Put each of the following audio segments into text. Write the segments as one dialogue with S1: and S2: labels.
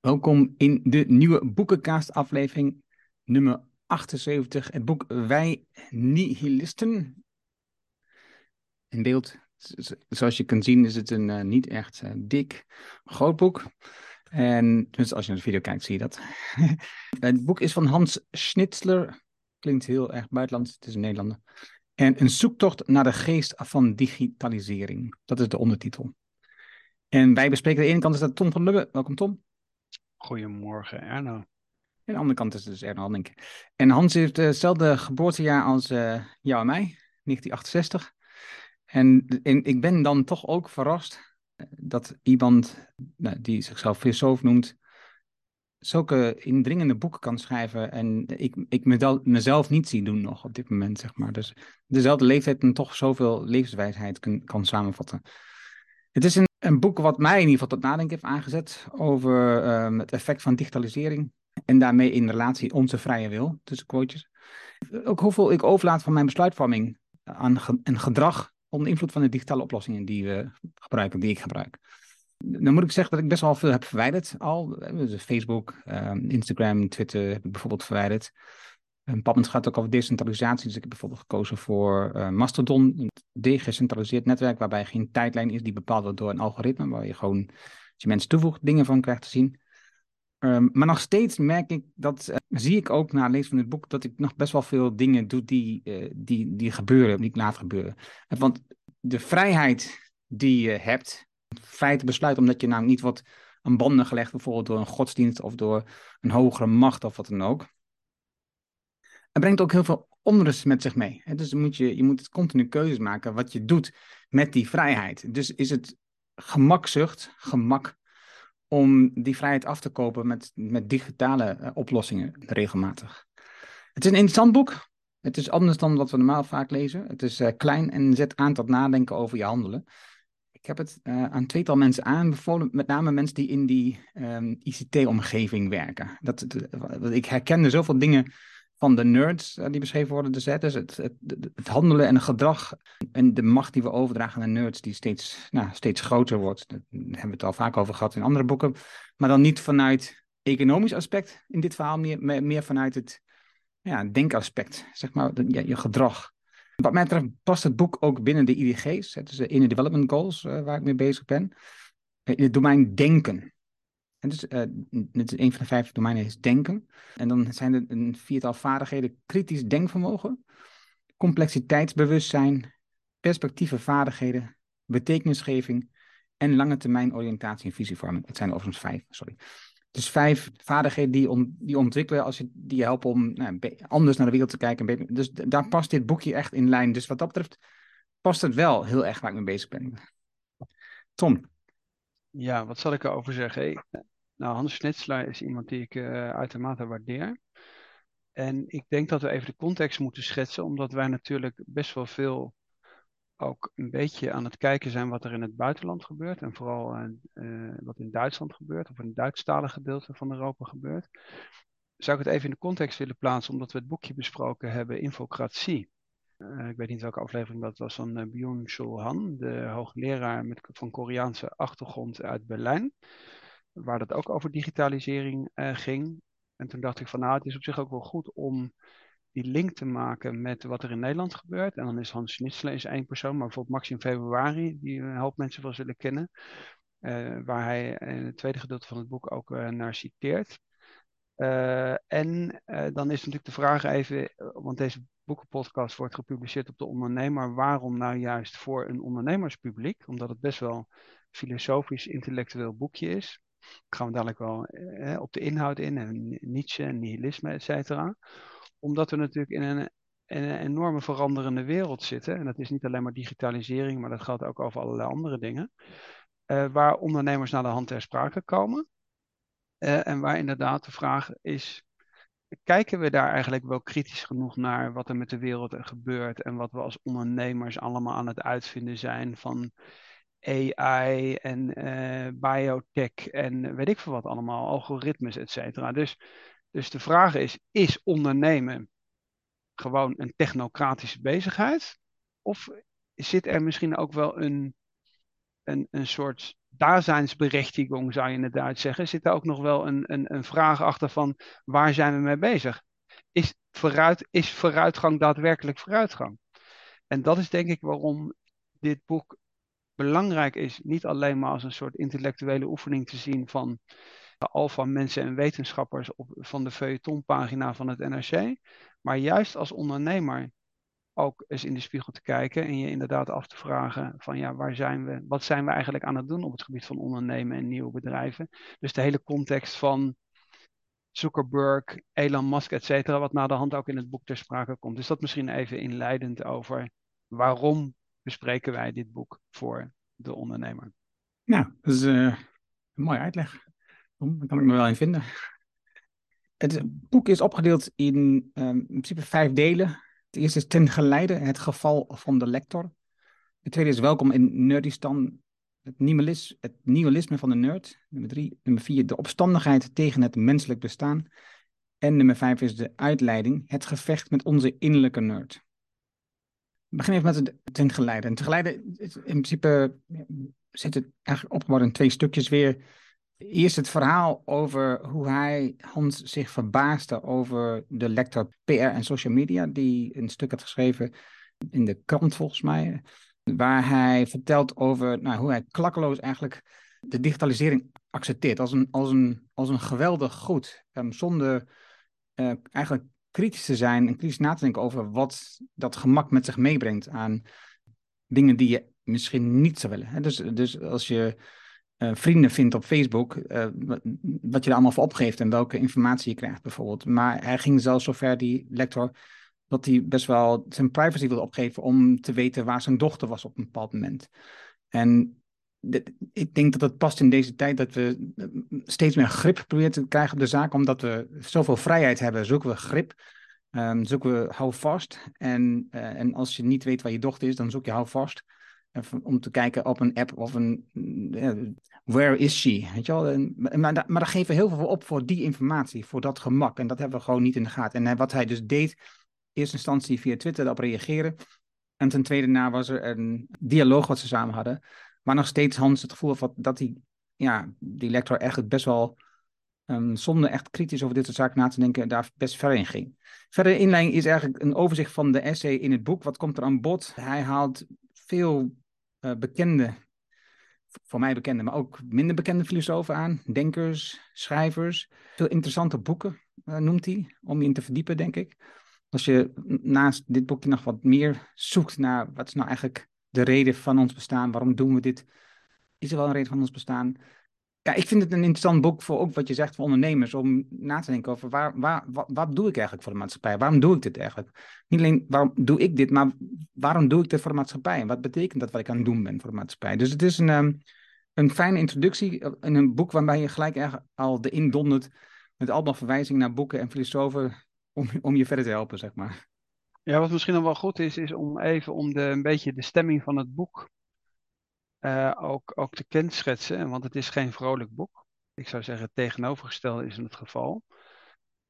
S1: Welkom in de nieuwe boekencast aflevering nummer 78. Het boek Wij Nihilisten. In beeld, zoals je kunt zien, is het een uh, niet echt uh, dik, groot boek. En dus als je naar de video kijkt, zie je dat. het boek is van Hans Schnitzler. Klinkt heel erg buitenlands, het is een Nederlander. En een zoektocht naar de geest van digitalisering. Dat is de ondertitel. En wij bespreken de ene kant is dat Tom van Lubbe. Welkom Tom.
S2: Goedemorgen, Erno. En
S1: de andere kant is dus Erno Hanning. En Hans heeft hetzelfde geboortejaar als uh, jou en mij, 1968. En, en, ik ben dan toch ook verrast eh, dat iemand nou, die zichzelf filosoof noemt, zulke indringende boeken kan schrijven. En ik, ik mezelf niet zie doen nog op dit moment, zeg maar. Dus dezelfde leeftijd en toch zoveel levenswijsheid kan, kan samenvatten. Het is een een boek wat mij in ieder geval tot nadenken heeft aangezet over um, het effect van digitalisering. En daarmee in relatie onze vrije wil, tussen quotejes. Ook hoeveel ik overlaat van mijn besluitvorming aan ge en gedrag onder invloed van de digitale oplossingen die we gebruiken, die ik gebruik. Dan moet ik zeggen dat ik best wel veel heb verwijderd al. Dus Facebook, um, Instagram, Twitter heb ik bijvoorbeeld verwijderd. Een pad gaat ook over decentralisatie. Dus ik heb bijvoorbeeld gekozen voor uh, Mastodon, een decentraliseerd netwerk waarbij geen tijdlijn is die bepaald wordt door een algoritme, waar je gewoon, als je mensen toevoegt, dingen van krijgt te zien. Um, maar nog steeds merk ik dat, uh, zie ik ook na het lezen van dit boek, dat ik nog best wel veel dingen doe die, uh, die, die gebeuren, die ik laat gebeuren. Want de vrijheid die je hebt, feite besluit omdat je nou niet wordt aan banden gelegd, bijvoorbeeld door een godsdienst of door een hogere macht of wat dan ook het brengt ook heel veel onrust met zich mee. Dus moet je, je moet continu keuzes maken wat je doet met die vrijheid. Dus is het gemakzucht, gemak, om die vrijheid af te kopen met, met digitale uh, oplossingen regelmatig. Het is een interessant boek. Het is anders dan wat we normaal vaak lezen. Het is uh, klein en zet aan tot nadenken over je handelen. Ik heb het uh, aan tweetal mensen aanbevolen, met name mensen die in die ehm, ICT-omgeving werken. Dat, dat, ik herkende zoveel dingen van de nerds uh, die beschreven worden. Dus, hè, dus het, het, het, handelen en het gedrag en de macht die we overdragen aan nerds, die steeds, nou, steeds groter wordt. Daar hebben we het al vaak over gehad in andere boeken. Maar dan niet vanuit economisch aspect in dit verhaal, meer, meer vanuit het ja, denkaspect, zeg maar, je gedrag. Wat mij betreft past het boek ook binnen de IDG's, dus de Inner Development Goals, uh, waar ik mee bezig ben. In het domein denken. En dus, uh, dit is een van de vijf domeinen is denken. En dan zijn er een viertal vaardigheden: kritisch denkvermogen, complexiteitsbewustzijn, perspectieve vaardigheden, betekenisgeving en lange termijn oriëntatie en visievorming. Het zijn er overigens vijf, sorry. Dus vijf vaardigheden die, on, die ontwikkelen als je, die helpen om nou, anders naar de wereld te kijken. Dus daar past dit boekje echt in lijn. Dus wat dat betreft past het wel heel erg waar ik mee bezig ben. Tom.
S2: Ja, wat zal ik erover zeggen? Nou, Hans Schnitzler is iemand die ik uh, uitermate waardeer. En ik denk dat we even de context moeten schetsen, omdat wij natuurlijk best wel veel ook een beetje aan het kijken zijn wat er in het buitenland gebeurt. En vooral uh, wat in Duitsland gebeurt, of in het Duitsstalige gedeelte van Europa gebeurt. Zou ik het even in de context willen plaatsen, omdat we het boekje besproken hebben, Infocratie. Uh, ik weet niet welke aflevering dat was van uh, Byung-Chul Han, de hoogleraar met, van Koreaanse achtergrond uit Berlijn waar dat ook over digitalisering uh, ging. En toen dacht ik van nou, het is op zich ook wel goed om die link te maken met wat er in Nederland gebeurt. En dan is Hans Schnitzler is één persoon, maar bijvoorbeeld Maxim Februari, die een hoop mensen wel zullen kennen. Waar hij in het tweede gedeelte van het boek ook naar citeert. En dan is natuurlijk de vraag even, want deze boekenpodcast wordt gepubliceerd op de ondernemer. Waarom nou juist voor een ondernemerspubliek? Omdat het best wel filosofisch, intellectueel boekje is gaan we dadelijk wel eh, op de inhoud in, en Nietzsche nihilisme, et cetera. Omdat we natuurlijk in een, enorme veranderende wereld zitten. En dat is niet alleen maar digitalisering, maar dat gaat ook over allerlei andere dingen. Uh, waar ondernemers naar de hand ter sprake komen. Uh, en waar inderdaad de vraag is, kijken we daar eigenlijk wel kritisch genoeg naar wat er met de wereld gebeurt en wat we als ondernemers allemaal aan het uitvinden zijn van AI en uh, biotech en weet ik veel wat allemaal, algoritmes, et cetera. Dus, dus de vraag is, is ondernemen gewoon een technocratische bezigheid? Of zit er misschien ook wel een, een, een soort Daseinsberechtigung zou je in het zeggen, zit er ook nog wel een, een, een vraag achter van waar zijn we mee bezig? Is, vooruit, is vooruitgang daadwerkelijk vooruitgang? En dat is denk ik waarom dit boek belangrijk is, niet alleen maar als een soort intellectuele oefening te zien van alfa mensen en wetenschappers op, van de feuilletonpagina van het NRC, maar juist als ondernemer ook eens in de spiegel te kijken en je inderdaad af te vragen van ja, waar zijn we, wat zijn we eigenlijk aan het doen op het gebied van ondernemen en nieuwe bedrijven. Dus de hele context van Zuckerberg, Elon Musk, et cetera, wat na de hand ook in het boek ter sprake komt. Dus dat misschien even inleidend over waarom bespreken wij dit boek voor de ondernemer.
S1: Nou, dat is uh, een mooie uitleg. Daar kan ik me wel in vinden. Het boek is opgedeeld in um, in principe vijf delen. Het eerste is ten geleide, het geval van de lector. Het tweede is welkom in Nerdistan, het nihilisme, het nihilisme van de nerd. Nummer drie. Nummer vier, de opstandigheid tegen het menselijk bestaan. En nummer vijf is de uitleiding, het gevecht met onze innerlijke nerd. We beginnen even met het ten geleide. En ten geleide, in principe zit het eigenlijk opgebouwd in twee stukjes weer. Eerst het verhaal over hoe hij, Hans, zich verbaasde over de lector PR en social media, die een stuk had geschreven in de krant volgens mij, waar hij vertelt over nou, hoe hij klakkeloos eigenlijk de digitalisering accepteert als een, als een, als een geweldig goed, um, zonder uh, eigenlijk kritisch te zijn en kritisch na te denken over wat dat gemak met zich meebrengt aan dingen die je misschien niet zou willen. Dus, dus als je uh, vrienden vindt op Facebook, uh, wat je er allemaal voor opgeeft en welke informatie je krijgt bijvoorbeeld. Maar hij ging zelfs zover, die lector, dat hij best wel zijn privacy wilde opgeven om te weten waar zijn dochter was op een bepaald moment. En ik denk dat het past in deze tijd dat we eh, steeds meer grip proberen te krijgen op de zaak, omdat we zoveel vrijheid hebben, zoeken we grip. Um, zoeken we hou vast. En, en als je niet weet waar je dochter is, dan zoek je hou vast. Om te kijken op een app of een. Where is she? Weet je maar, maar daar geven we heel veel op voor die informatie, voor dat gemak. En dat hebben we gewoon niet in de gaten. En wat hij dus deed, in eerste instantie via Twitter daarop reageren. En ten tweede na was er een dialoog wat ze samen hadden. Maar nog steeds Hans het gevoel dat die, ja, die lector eigenlijk best wel, um, zonder echt kritisch over dit soort zaken na te denken, daar best ver in ging. Verder inleiding is eigenlijk een overzicht van de essay in het boek. Wat komt er aan bod? Hij haalt veel uh, bekende, voor mij bekende, maar ook minder bekende filosofen aan. Denkers, schrijvers. Veel interessante boeken uh, noemt hij, om je in te verdiepen, denk ik. Als je naast dit boekje nog wat meer zoekt naar wat is nou eigenlijk de reden van ons bestaan. Waarom doen we dit? Is er wel een reden van ons bestaan? Ja, ik vind het een interessant boek voor ook wat je zegt voor ondernemers. Om na te denken over waar, waar, wat, doe ik eigenlijk voor de maatschappij? Waarom doe ik dit eigenlijk? Niet alleen waarom doe ik dit, maar waarom doe ik dit voor de maatschappij? En wat betekent dat wat ik aan het doen ben voor de maatschappij? Dus het is een, um, een fijne introductie in een boek waarbij je gelijk al de indondert met allemaal verwijzingen naar boeken en filosofen om, om je verder te helpen, zeg maar.
S2: Ja, wat misschien nog wel goed is, is om even om de, een beetje de stemming van het boek uh, ook, ook te kenschetsen. Want het is geen vrolijk boek. Ik zou zeggen, het tegenovergestelde is in het geval.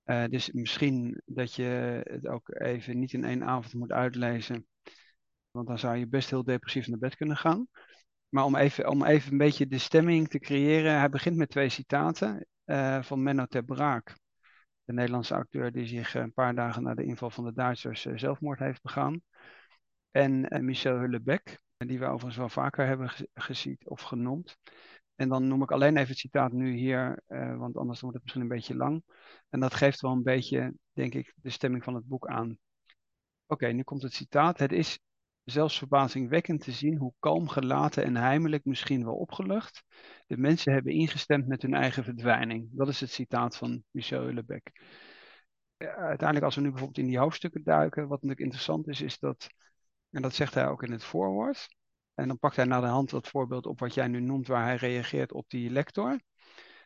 S2: Uh, dus misschien dat je het ook even niet in één avond moet uitlezen. Want dan zou je best heel depressief naar bed kunnen gaan. Maar om even, om even een beetje de stemming te creëren. Hij begint met twee citaten uh, van Menno ter Braak de Nederlandse acteur die zich een paar dagen na de inval van de Duitsers eh, zelfmoord heeft begaan. En eh, Michel Hullebeck, die we overigens wel vaker hebben gezien of genoemd. En dan noem ik alleen even het citaat nu hier, uh, want anders wordt het misschien een beetje lang. En dat geeft wel een beetje, denk ik, de stemming van het boek aan. Oké, nu komt het citaat. Het is zelfs verbazingwekkend te zien hoe kalm gelaten en heimelijk, misschien wel opgelucht, de mensen hebben ingestemd met hun eigen verdwijning. Dat is het citaat van Michel Houellebecq. Uiteindelijk, als we nu bijvoorbeeld in die hoofdstukken duiken, wat natuurlijk interessant is, is dat, en dat zegt hij ook in het voorwoord, en dan pakt hij naar de hand dat voorbeeld op wat jij nu noemt, waar hij reageert op die lector,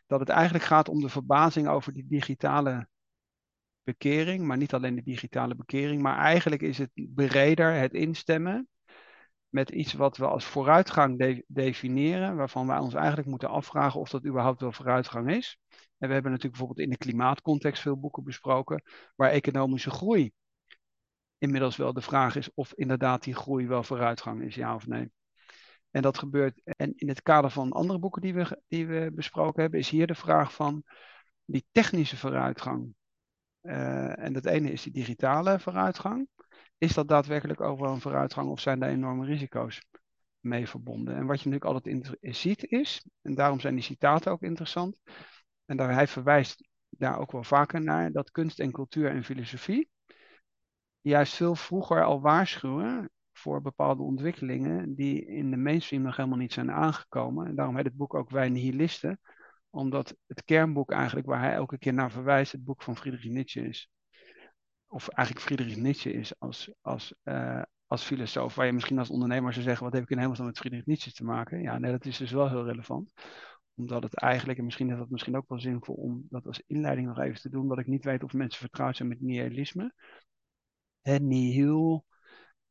S2: dat het eigenlijk gaat om de verbazing over die digitale bekering, maar niet alleen de digitale bekering, maar eigenlijk is het breder het instemmen met iets wat we als vooruitgang de definiëren, waarvan wij ons eigenlijk moeten afvragen of dat überhaupt wel vooruitgang is. En we hebben natuurlijk bijvoorbeeld in de klimaatcontext veel boeken besproken, waar economische groei inmiddels wel de vraag is of inderdaad die groei wel vooruitgang is, ja of nee. En dat gebeurt. En in het kader van andere boeken die we, die we besproken hebben, is hier de vraag van die technische vooruitgang. Uh, en dat ene is die digitale vooruitgang. Is dat daadwerkelijk overal een vooruitgang of zijn daar enorme risico's mee verbonden? En wat je natuurlijk altijd ziet is, en daarom zijn die citaten ook interessant, en daar, hij verwijst daar ook wel vaker naar, dat kunst en cultuur en filosofie juist veel vroeger al waarschuwen voor bepaalde ontwikkelingen die in de mainstream nog helemaal niet zijn aangekomen. En daarom heet het boek ook Wij Nihilisten, omdat het kernboek eigenlijk waar hij elke keer naar verwijst, het boek van Friedrich Nietzsche is. Of eigenlijk Friedrich Nietzsche is als, als, uh, als filosoof, waar je misschien als ondernemer zou zeggen, wat heb ik in hemelsnaam met Friedrich Nietzsche te maken? Ja, nee, dat is dus wel heel relevant. Omdat het eigenlijk, en misschien is dat misschien ook wel zinvol om dat als inleiding nog even te doen, dat ik niet weet of mensen vertrouwd zijn met nihilisme. Het nihil,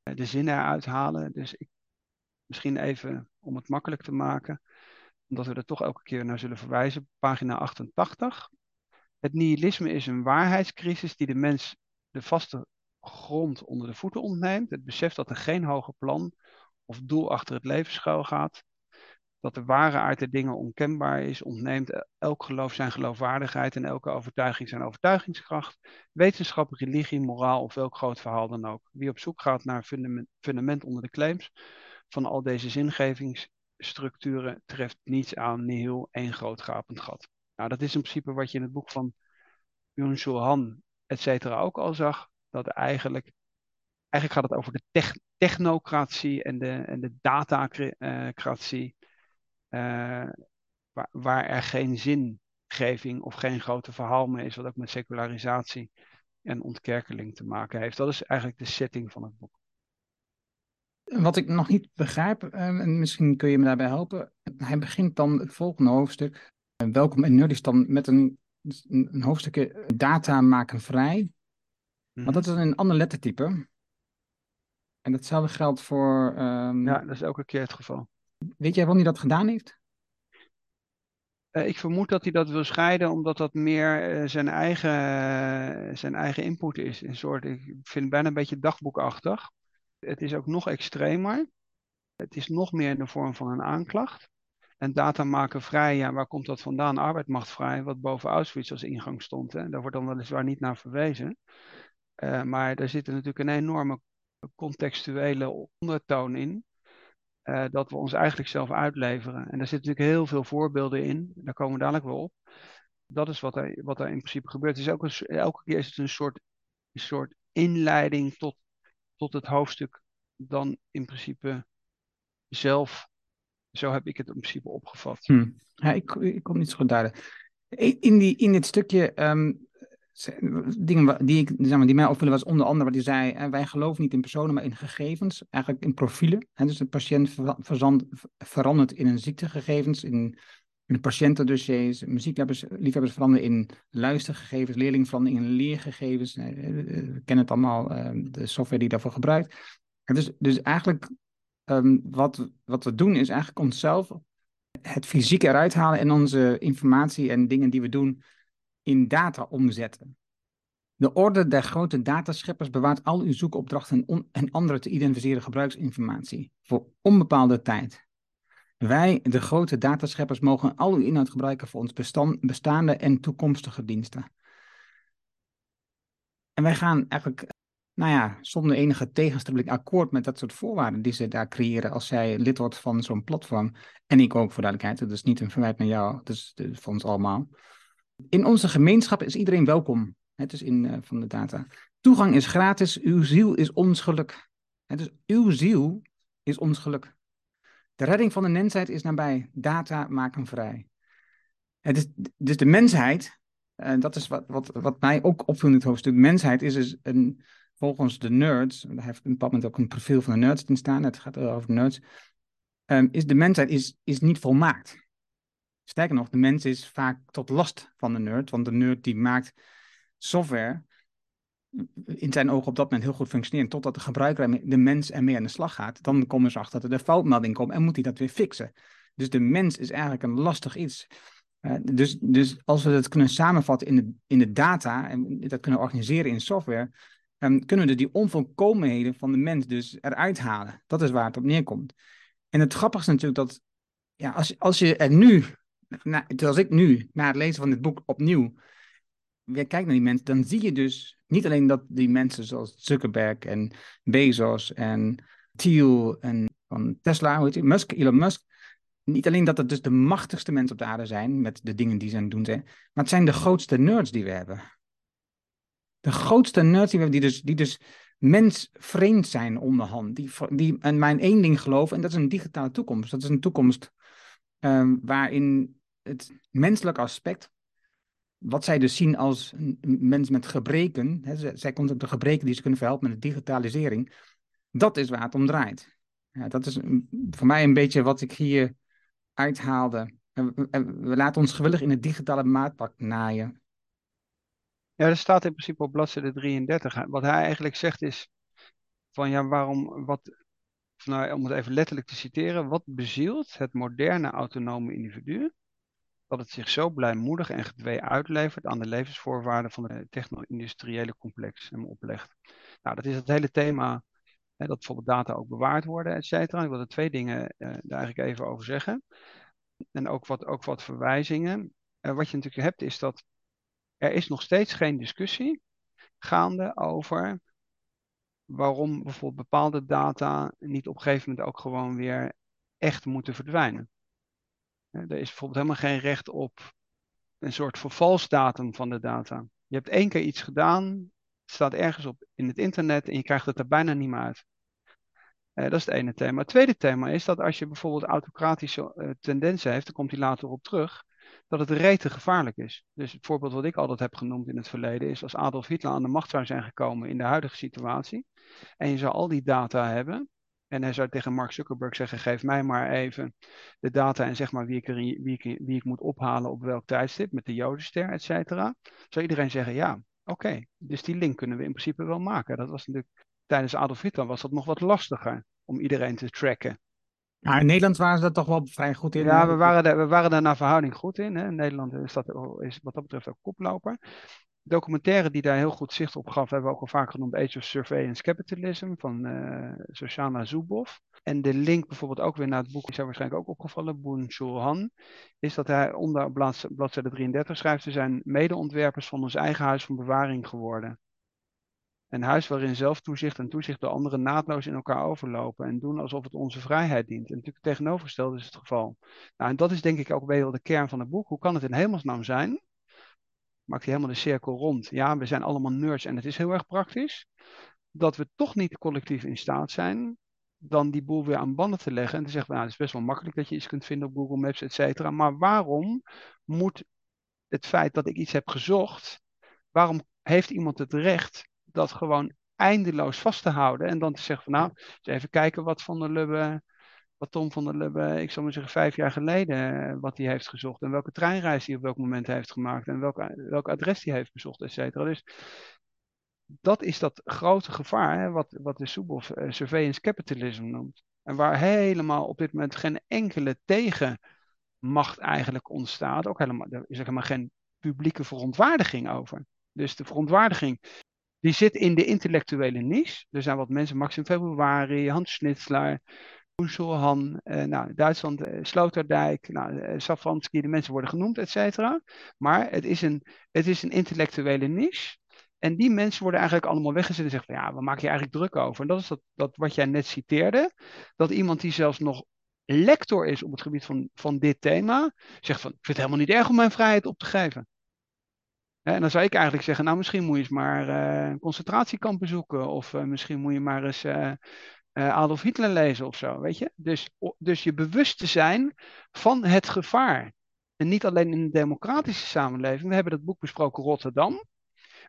S2: eh, de zin eruit halen. Dus ik, misschien even om het makkelijk te maken, omdat we er toch elke keer naar zullen verwijzen, pagina 88. Het nihilisme is een waarheidscrisis die de mens de vaste grond onder de voeten ontneemt. Het besef dat er geen hoger plan of doel achter het leven schuil gaat. Dat de ware aard der dingen onkenbaar is, ontneemt elk geloof zijn geloofwaardigheid en elke overtuiging zijn overtuigingskracht. Wetenschap, religie, moraal of welk groot verhaal dan ook. Wie op zoek gaat naar fundament, fundament onder de claims van al deze zingevingsstructuren treft niets aan, nihil, één groot gapend gat. Nou, dat is in principe wat je in het boek van Byung-Chul Han, et cetera, ook al zag dat eigenlijk, eigenlijk gaat het over de technocratie en de, en de datacratie, uh, waar, waar er geen zingeving of geen grote verhaal meer is, wat ook met secularisatie en ontkerkeling te maken heeft. Dat is eigenlijk de setting van het boek.
S1: Wat ik nog niet begrijp, eh, en misschien kun je me daarbij helpen. Hij begint dan het volgende hoofdstuk. Eh, welkom in Nerdistan met een, een hoofdstukje data maken vrij. Maar dat is een ander lettertype. En datzelfde geldt voor. Um...
S2: Ja, dat is elke keer het geval.
S1: Weet jij hij dat gedaan heeft?
S2: Uh, ik vermoed dat hij dat wil scheiden omdat dat meer uh, zijn, eigen, uh, zijn eigen input is. Een soort, ik vind het bijna een beetje dagboekachtig. Het is ook nog extremer. Het is nog meer in de vorm van een aanklacht. En data maken vrij, ja, waar komt dat vandaan? Arbeid vrij, wat boven Auschwitz als ingang stond. Hè? Daar wordt dan weliswaar niet naar verwezen. Maar daar zit natuurlijk een enorme contextuele ondertoon in. Uh, dat we ons eigenlijk zelf uitleveren. En daar zitten natuurlijk heel veel voorbeelden in. Daar komen we dadelijk wel op. Dat is wat er, wat er in principe gebeurt. Het is ook elke keer is het een soort, een soort inleiding tot, tot het hoofdstuk dan in principe zelf. Zo heb ik het in principe opgevat.
S1: Hm. Ja, ik, ik kom niet zo goed duidelijk. In, die, in dit stukje um, dingen die, ik, zeg maar, die mij opvielen was onder andere wat hij zei, wij geloven niet in personen, maar in gegevens, eigenlijk in profielen. Hè, dus de patiënt verandert in een ziektegegevens, in, in patiëntendossiers, muziekliefhebbers veranderen in luistergegevens, leerlingen veranderen in leergegevens. We kennen het allemaal, ehm, de software die daarvoor gebruikt. Dus, dus eigenlijk um, wat, wat we doen is eigenlijk onszelf het fysiek eruit halen en onze informatie en dingen die we doen in data omzetten. De orde der grote datascheppers bewaart al uw zoekopdrachten en, andere te identificeren gebruiksinformatie voor onbepaalde tijd. Wij, de grote datascheppers, mogen al uw inhoud gebruiken voor ons bestaande en toekomstige diensten. En wij gaan eigenlijk, nou ja, zonder enige tegenstelling akkoord met dat soort voorwaarden die ze daar creëren als zij lid wordt van zo'n platform. En ik ook, voor duidelijkheid. Dat is niet een verwijt naar jou, dat is voor ons allemaal. In onze gemeenschap is iedereen welkom. Het is in uh, van de data. Toegang is gratis, uw ziel is ons geluk. Het is uw ziel is ons geluk. De redding van de mensheid is nabij. Data maken vrij. Het is, dus de mensheid, en dat is wat, wat, wat mij ook opviel in het hoofdstuk. Mensheid is dus een, volgens de nerds, daar heeft een bepaald moment ook een profiel van de nerds in staan, het gaat over nerds, um, is de mensheid is, is niet volmaakt. Sterker nog, de mens is vaak tot last van de nerd, want de nerd die maakt software in zijn ogen op dat moment heel goed functioneren, totdat de gebruiker, de mens ermee aan de slag gaat. Dan komen ze achter dat er een foutmelding komt en moet hij dat weer fixen. Dus de mens is eigenlijk een lastig iets. Uh, dus, dus als we dat kunnen samenvatten in de, in de data en dat kunnen organiseren in software, um, kunnen we die onvolkomenheden van de mens dus eruit halen. Dat is waar het op neerkomt. En het grappige is natuurlijk dat, ja, als, als je er nu, na, zoals ik nu, na het lezen van dit boek opnieuw, weer kijkt naar die mensen, dan zie je dus niet alleen dat die mensen zoals Zuckerberg en Bezos en Thiel en Tesla, hoe heet die, Musk, Elon Musk, niet alleen dat het dus de machtigste mensen op de aarde zijn met de dingen die ze aan het doen zijn, maar het zijn de grootste nerds die we hebben. De grootste nerds die we hebben, die dus, die dus mensvreemd zijn onderhand. Die, die en mijn één ding geloven, en dat is een digitale toekomst. Dat is een toekomst um, waarin het menselijk aspect, wat zij dus zien als een mens met gebreken, hè, zij komt op de gebreken die ze kunnen verhelpen met de digitalisering, dat is waar het om draait. Ja, dat is voor mij een beetje wat ik hier uithaalde. we, we laten ons gewillig in het digitale maatpak naaien.
S2: Ja, dat staat in principe op bladzijde 33. Wat hij eigenlijk zegt is van ja, waarom, wat, nou, om het even letterlijk te citeren, wat bezielt het moderne autonome individu dat het zich zo blijmoedig en gedwee uitlevert aan de levensvoorwaarden van het techno-industriële complex oplegt. Nou, dat is het hele thema, hè, dat bijvoorbeeld data ook bewaard worden, et cetera. Ik wil er twee dingen uh, daar eigenlijk even over zeggen. En ook wat, ook wat verwijzingen. Uh, wat je natuurlijk hebt is dat er is nog steeds geen discussie gaande over waarom bijvoorbeeld bepaalde data niet op een gegeven moment ook gewoon weer echt moeten verdwijnen. Er is bijvoorbeeld helemaal geen recht op een soort vervalsdatum van de data. Je hebt één keer iets gedaan, het staat ergens op in het internet en je krijgt het er bijna niet meer uit. Uh, dat is het ene thema. Het tweede thema is dat als je bijvoorbeeld autocratische uh, tendensen heeft, dan komt hij later op terug, dat het rete gevaarlijk is. Dus het voorbeeld wat ik altijd heb genoemd in het verleden is als Adolf Hitler aan de macht zou zijn gekomen in de huidige situatie en je zou al die data hebben en hij zou tegen Mark Zuckerberg zeggen, geef mij maar even de data en zeg maar wie ik, er, wie ik, wie ik moet ophalen op welk tijdstip met de Jodenster, et cetera. Zou iedereen zeggen, ja, oké, dus die link kunnen we in principe wel maken. Dat was natuurlijk, tijdens Adolf Hitler was dat nog wat lastiger om iedereen te tracken.
S1: Maar in Nederland waren ze dat toch wel vrij goed in?
S2: Ja, we waren, daar, we waren daar naar verhouding goed in. Hè. Nederland is, dat, is wat dat betreft ook koploper. Documentaire die daar heel goed zicht op gaf, hebben we ook al vaak genoemd, Age of Surveillance Capitalism van uh, Shoshana Zuboff. En de link bijvoorbeeld ook weer naar het boek, die zijn waarschijnlijk ook opgevallen, Boon Chul is dat hij onder bladzijde 33 schrijft, ze zijn medeontwerpers van ons eigen huis van bewaring geworden. Een huis waarin zelftoezicht en toezicht door anderen naadloos in elkaar overlopen en doen alsof het onze vrijheid dient. En natuurlijk het tegenovergestelde is het geval. Nou, en dat is denk ik ook wel de kern van het boek. Hoe kan het in hemelsnaam zijn? Maakt hij helemaal de cirkel rond. Ja, we zijn allemaal nerds en het is heel erg praktisch. Dat we toch niet collectief in staat zijn dan die boel weer aan banden te leggen en te zeggen, nou, het is best wel makkelijk dat je iets kunt vinden op Google Maps, et cetera. Maar waarom moet het feit dat ik iets heb gezocht, waarom heeft iemand het recht dat gewoon eindeloos vast te houden. En dan te zeggen van nou, eens even kijken wat Van der Lubbe, Tom van der Lubbe, ik zal maar zeggen vijf jaar geleden, eh, wat hij heeft gezocht. En welke treinreis hij op welk moment heeft gemaakt. En welk, welk adres hij heeft bezocht, et cetera. Dus dat is dat grote gevaar, hè, wat, wat de Soeboff uh, surveillance capitalism noemt. En waar helemaal op dit moment geen enkele tegenmacht eigenlijk ontstaat. Ook helemaal, er is helemaal geen publieke verontwaardiging over. Dus de verontwaardiging die zit in de intellectuele niche. Er zijn wat mensen, Maxim Februari, Hans Schnitzler, Oensel, Han, eh, nou, Duitsland, eh, Sloterdijk, nou, eh, de mensen worden genoemd, et cetera. Maar het is, een, het is een intellectuele niche. En die mensen worden eigenlijk allemaal weggezet en zeggen van ja, waar maak je eigenlijk druk over? En dat is dat, dat wat jij net citeerde, dat iemand die zelfs nog lector is op het gebied van, van dit thema, zegt van ik vind het helemaal niet erg om mijn vrijheid op te geven. En dan zou ik eigenlijk zeggen, nou misschien moet je eens maar uh, een concentratiekamp bezoeken. Of misschien moet je maar eens Adolf Hitler lezen of zo, weet je. Dus, dus je bewust te zijn van het gevaar. En niet alleen in een democratische samenleving. We hebben dat boek besproken Rotterdam.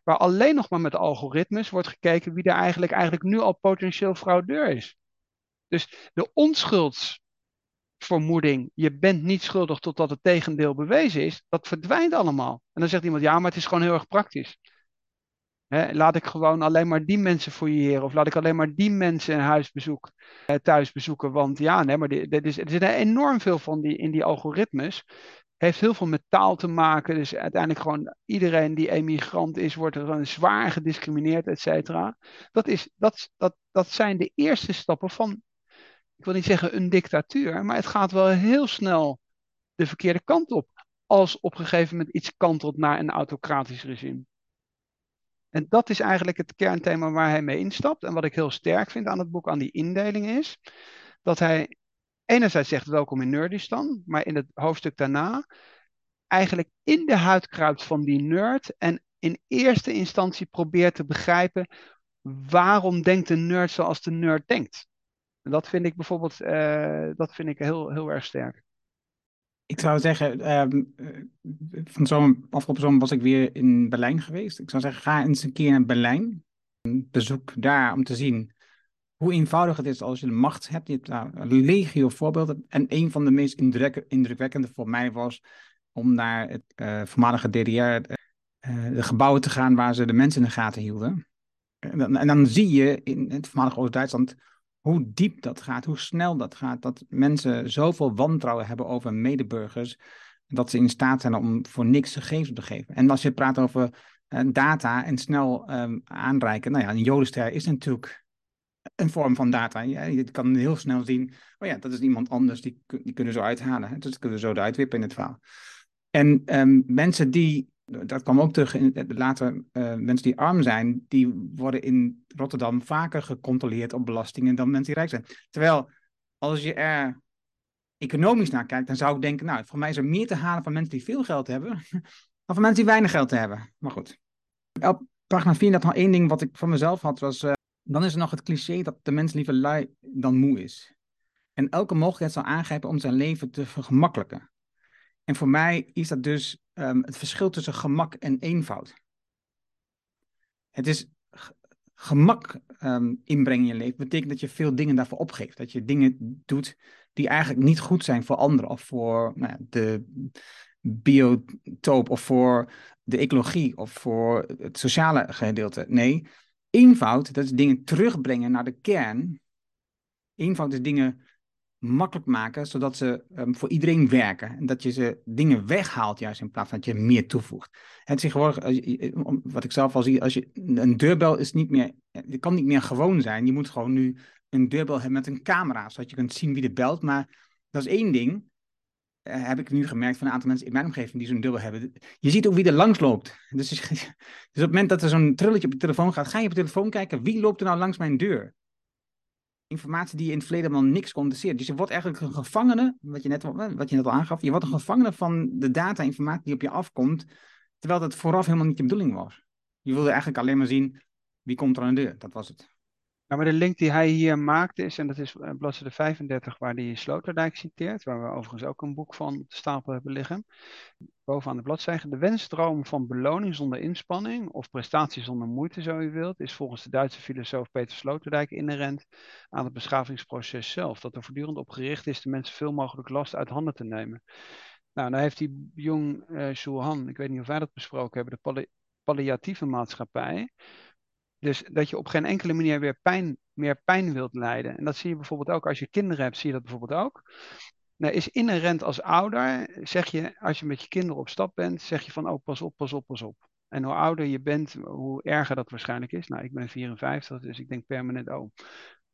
S2: Waar alleen nog maar met algoritmes wordt gekeken wie er eigenlijk, eigenlijk nu al potentieel fraudeur is. Dus de onschulds vermoeding, je bent niet schuldig totdat het tegendeel bewezen is, dat verdwijnt allemaal. En dan zegt iemand, ja, maar het is gewoon heel erg praktisch. Laat ik gewoon alleen maar die mensen fouilleren, of laat ik alleen maar die mensen in huis eh, thuis bezoeken, want ja, maar er zit enorm veel van die, in die algoritmes. Heeft heel veel met taal te maken. Dus uiteindelijk gewoon iedereen die emigrant is, wordt er zwaar gediscrimineerd, et cetera. Dat, is, dat, dat, dat zijn de eerste stappen van ik wil niet zeggen een dictatuur, maar het gaat wel heel snel de verkeerde kant op. Als op een gegeven moment iets kantelt naar een autocratisch regime. En dat is eigenlijk het kernthema waar hij mee instapt. En wat ik heel sterk vind aan het boek, aan die indeling, is dat hij enerzijds zegt welkom in Nerdistan, maar in het hoofdstuk daarna eigenlijk in de huid kruipt van die nerd en in eerste instantie probeert te begrijpen waarom denkt een nerd zoals de nerd denkt. En dat vind ik bijvoorbeeld uh, dat vind ik heel, heel erg sterk.
S1: Ik zou zeggen, um, van zomer, afgelopen zomer was ik weer in Berlijn geweest. Ik zou zeggen, ga eens een keer naar Berlijn. Bezoek daar om te zien hoe eenvoudig het is als je de macht hebt. Je hebt daar een legio voorbeelden. En een van de meest indrukwekkende voor mij was om naar het uh, voormalige DDR, uh, de gebouwen te gaan waar ze de mensen in de gaten hielden. En dan, en dan zie je in het voormalige Oost-Duitsland hoe diep dat gaat, hoe snel dat gaat. Dat mensen zoveel wantrouwen hebben over medeburgers, dat ze in staat zijn om voor niks gegevens te geven. En als je praat over uh, data en snel um, aanreiken, nou ja, een jodenster is natuurlijk een vorm van data. je kan heel snel zien, oh ja, dat is iemand anders, die, die kunnen zo uithalen. Dus dat kunnen we zo eruit wippen in het verhaal. En um, mensen die dat kwam ook terug in later, uh, mensen die arm zijn, die worden in Rotterdam vaker gecontroleerd op belastingen dan mensen die rijk zijn. Terwijl als je er economisch naar kijkt, dan zou ik denken, nou, voor mij is er meer te halen van mensen die veel geld hebben, dan van mensen die weinig geld hebben. Maar goed. Op pagina 4 nog één ding wat ik van mezelf had, was, uh, dan is er nog het cliché dat de mens liever lui dan moe is. En elke mogelijkheid zal aangrijpen om zijn leven te vergemakkelijken. En voor mij is dat dus um, het verschil tussen gemak en eenvoud. Het is gemak um, inbrengen in je leven, betekent dat je veel dingen daarvoor opgeeft. Dat je dingen doet die eigenlijk niet goed zijn voor anderen of voor nou ja, de biotoop of voor de ecologie of voor het sociale gedeelte. Nee, eenvoud, dat is dingen terugbrengen naar de kern. Eenvoud is dingen makkelijk maken, zodat ze um, voor iedereen werken. En dat je ze dingen weghaalt, juist in plaats van dat je meer toevoegt. Het tegenwoordig, wat ik zelf al zie, als je, een deurbel is niet meer, het kan niet meer gewoon zijn. Je moet gewoon nu een deurbel hebben met een camera, zodat je kunt zien wie er belt. Maar dat is één ding, uh, heb ik nu gemerkt van een aantal mensen in mijn omgeving die zo'n deurbel hebben. Je ziet ook wie er langs loopt. Dus, dus op het moment dat er zo'n trulletje op je telefoon gaat, ga je op je telefoon kijken, wie loopt er nou langs mijn deur? Informatie die je in het verleden helemaal niks interesseren. Dus je wordt eigenlijk een gevangene, wat je net, wat je net al aangaf, je wordt een gevangene van de data-informatie die op je afkomt, terwijl dat vooraf helemaal niet je bedoeling was. Je wilde eigenlijk alleen maar zien wie komt er aan de deur. Dat was het.
S2: Maar de link die hij hier maakt is, en dat is eh, bladzijde 35, waar hij Sloterdijk citeert, waar we overigens ook een boek van stapel hebben liggen. Bovenaan de bladzijde. De wensdroom van beloning zonder inspanning, of prestatie zonder moeite, zo u wilt, is volgens de Duitse filosoof Peter Sloterdijk inherent aan het beschavingsproces zelf. Dat er voortdurend op gericht is de mensen veel mogelijk last uit handen te nemen. Nou, dan heeft die Jung uh, ik weet niet of wij dat besproken hebben, de palli palliatieve maatschappij dus dat je op geen enkele manier weer pijn, meer pijn wilt lijden. En dat zie je bijvoorbeeld ook als je kinderen hebt, zie je dat bijvoorbeeld ook. Nou, is inherent als ouder, zeg je, als je met je kinderen op stap bent, zeg je van, oh, pas op, pas op, pas op. En hoe ouder je bent, hoe erger dat waarschijnlijk is. Nou, ik ben 54, dus ik denk permanent, oh,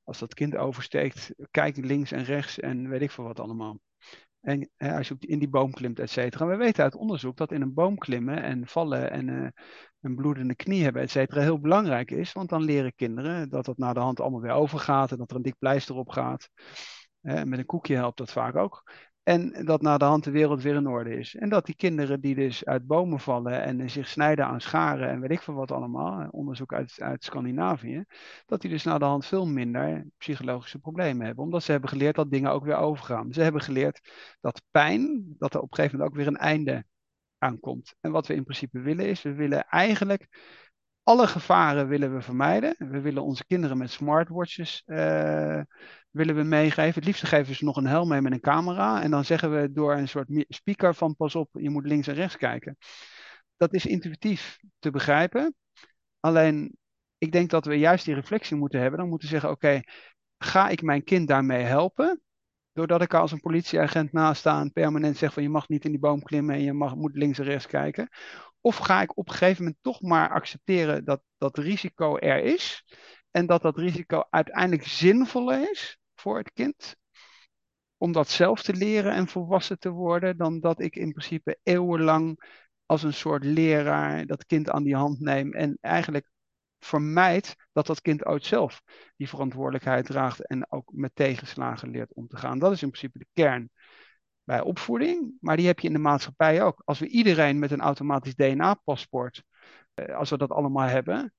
S2: als dat kind oversteekt, kijk links en rechts en weet ik veel wat allemaal. En als je in die boom klimt, et cetera. We weten uit onderzoek dat in een boom klimmen en vallen en uh, een bloedende knie hebben, et cetera, heel belangrijk is. Want dan leren kinderen dat dat na de hand allemaal weer overgaat en dat er een dik pleister op gaat. met een koekje helpt dat vaak ook. En dat na de hand de wereld weer in orde is. En dat die kinderen die dus uit bomen vallen en zich snijden aan scharen en weet ik veel wat allemaal, onderzoek uit, uit Scandinavië, dat die dus na de hand veel minder psychologische problemen hebben. Omdat ze hebben geleerd dat dingen ook weer overgaan. Ze hebben geleerd dat pijn, dat er op een gegeven moment ook weer een einde aankomt. En wat we in principe willen is, we willen eigenlijk alle gevaren willen we vermijden. We willen onze kinderen met smartwatches uh, willen we meegeven. Het liefst geven ze nog een helm mee met een camera. En dan zeggen we door een soort speaker van pas op, je moet links en rechts kijken. Dat is intuïtief te begrijpen. Alleen, ik denk dat we juist die reflectie moeten hebben. Dan moeten we zeggen, oké, ga ik mijn kind daarmee helpen? Doordat ik als een politieagent naast sta en permanent zeg van je mag niet in die boom klimmen en je mag, moet links en rechts kijken. Of ga ik op een gegeven moment toch maar accepteren dat dat risico er is. En dat dat risico uiteindelijk zinvoller is voor het kind. Om dat zelf te leren en volwassen te worden, dan dat ik in principe eeuwenlang als een soort leraar dat kind aan die hand neem en eigenlijk vermijd dat dat kind ooit zelf die verantwoordelijkheid draagt en ook met tegenslagen leert om te gaan. Dat is in principe de kern bij opvoeding, maar die heb je in de maatschappij ook. Als we iedereen met een automatisch DNA-paspoort, eh, als we dat allemaal hebben,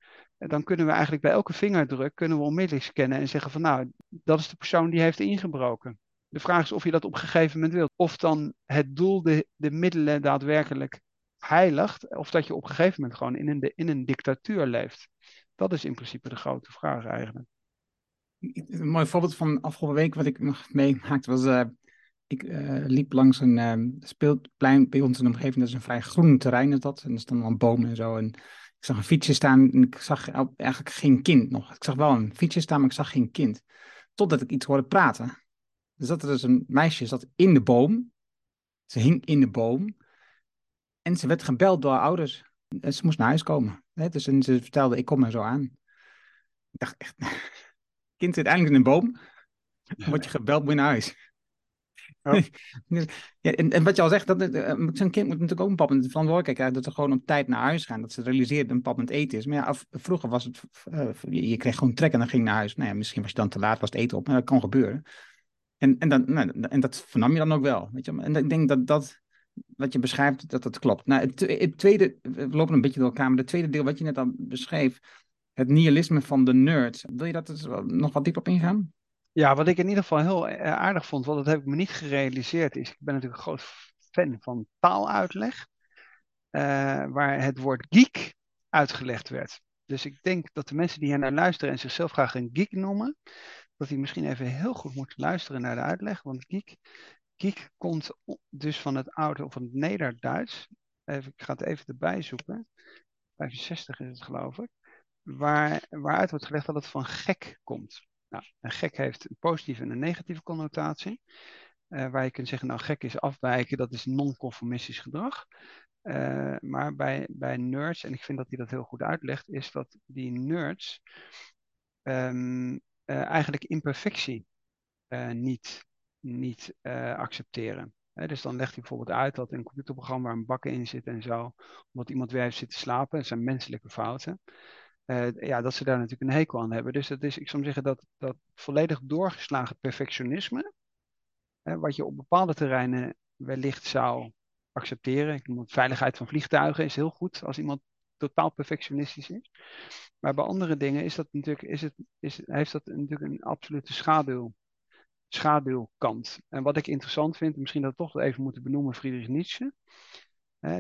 S2: dan kunnen we eigenlijk bij elke vingerdruk kunnen we onmiddellijk scannen en zeggen van nou, dat is de persoon die heeft ingebroken. De vraag is of je dat op een gegeven moment wilt. Of dan het doel de, de middelen daadwerkelijk heiligt, of dat je op een gegeven moment gewoon in een, in een dictatuur leeft. Dat is in principe de grote vraag eigenlijk.
S1: Een mooi voorbeeld van afgelopen week wat ik nog meemaakte was, uh, ik uh, liep langs een uh, speelplein bij ons in de omgeving, dat is een vrij groen terrein is dat, en er staan dan bomen en zo, en ik zag een fietsje staan en ik zag eigenlijk geen kind nog. Ik zag wel een fietsje staan, maar ik zag geen kind. Totdat ik iets hoorde praten. Dus dat er dus een meisje zat in de boom. Ze hing in de boom. En ze werd gebeld door haar ouders. En ze moest naar huis komen. Dus en ze vertelde, ik kom er zo aan. Ik dacht echt, kind zit eindelijk in een boom. Dan word je gebeld, moet je naar huis. Oh. ja, en, en, wat je al zegt, dat, uh, zo'n kind moet natuurlijk ook een bepaald moment verantwoordelijkheid krijgen dat ze gewoon op tijd naar huis gaan. Dat ze realiseert dat een bepaald moment eten is. Maar ja, vroeger was het, uh, je, kreeg gewoon trek en dan ging je naar huis. Nou ja, misschien was je dan te laat, was het eten op, maar dat kan gebeuren. En, en, dan, nou, en dat vernam je dan ook wel. Weet je? En ik denk dat dat, wat je beschrijft, dat dat klopt. Nou, het, het, tweede, we lopen een beetje door elkaar, maar het tweede deel wat je net al beschreef, het nihilisme van de nerd. Wil je dat nog wat dieper op ingaan?
S2: Ja, wat ik in ieder geval heel eh, aardig vond, want dat heb ik me niet gerealiseerd, is ik ben natuurlijk een groot fan van taaluitleg, uh, waar het woord geek uitgelegd werd. Dus ik denk dat de mensen die hier naar luisteren en zichzelf graag een geek noemen, dat die misschien even heel goed moeten luisteren naar de uitleg. Want geek, geek komt dus van het oude of van het Nederduits. Even, ik ga het even erbij zoeken. 65 is het geloof ik. Waar, waaruit wordt gelegd dat het van gek komt. Nou, een gek heeft een positieve en een negatieve connotatie. Uh, waar je kunt zeggen, nou gek is afwijken, dat is non-conformistisch gedrag. Uh, maar bij, bij nerds, en ik vind dat hij dat heel goed uitlegt, is dat die nerds um, uh, eigenlijk imperfectie niet, niet accepteren. dus dan legt hij bijvoorbeeld uit dat in een computerprogramma een bakken in zit en zo, omdat iemand weer heeft zitten slapen, dat zijn menselijke fouten. Uh, ja, dat ze daar natuurlijk een hekel aan hebben. Dus dat is, ik zou zeggen, dat, dat volledig doorgeslagen perfectionisme, wat je op bepaalde terreinen wellicht zou accepteren. Ik noem veiligheid van vliegtuigen is heel goed als iemand totaal perfectionistisch is. Maar bij andere dingen is dat natuurlijk, is het, is, heeft dat natuurlijk een absolute schaduw, schaduwkant. En wat ik interessant vind, misschien dat we toch even moeten benoemen, Friedrich Nietzsche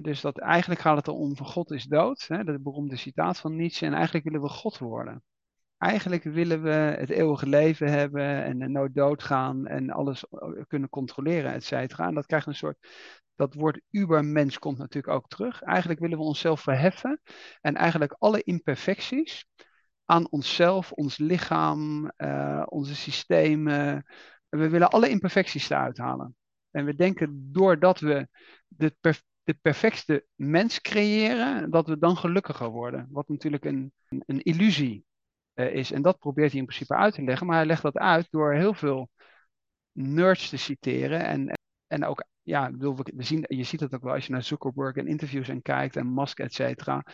S2: dus dat eigenlijk gaat het erom van God is dood, hè, dat beroemde citaat van Nietzsche, en eigenlijk willen we God worden. Eigenlijk willen we het eeuwige leven hebben en nooit doodgaan en alles kunnen controleren, et cetera. En dat krijgt een soort, dat woord ubermens komt natuurlijk ook terug. Eigenlijk willen we onszelf verheffen en eigenlijk alle imperfecties aan onszelf, ons lichaam, uh, onze systemen, we willen alle imperfecties eruit halen. En we denken doordat we de de perfecte mens creëren, dat we dan gelukkiger worden. Wat natuurlijk een, een illusie uh, is. En dat probeert hij in principe uit te leggen. Maar hij legt dat uit door heel veel nerds te citeren. En, en ook, ja, we zien, je ziet het ook wel als je naar Zuckerberg en interviews en kijkt. En Musk, et cetera.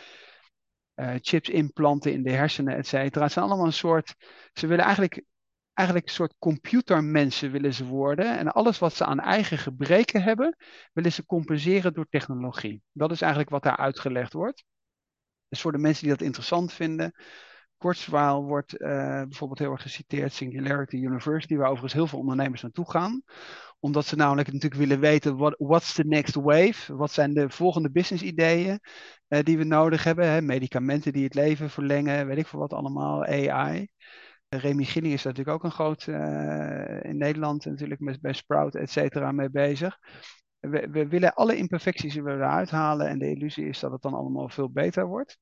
S2: Uh, chips implanten in de hersenen, et cetera. Het zijn allemaal een soort. Ze willen eigenlijk eigenlijk een soort computermensen willen ze worden. En alles wat ze aan eigen gebreken hebben, willen ze compenseren door technologie. Dat is eigenlijk wat daar uitgelegd wordt. Dus voor de mensen die dat interessant vinden. Kurzweil wordt uh, bijvoorbeeld heel erg geciteerd, Singularity University, waar overigens heel veel ondernemers naartoe gaan. Omdat ze namelijk natuurlijk willen weten, what, what's the next wave? Wat zijn de volgende business ideeën uh, die we nodig hebben? Hè? Medicamenten die het leven verlengen, weet ik veel wat allemaal, AI. Remy Gilling is natuurlijk ook een groot uh, in Nederland natuurlijk met, bij Sprout et cetera mee bezig. We, we, willen alle imperfecties eruit halen en de illusie is dat het dan allemaal veel beter wordt.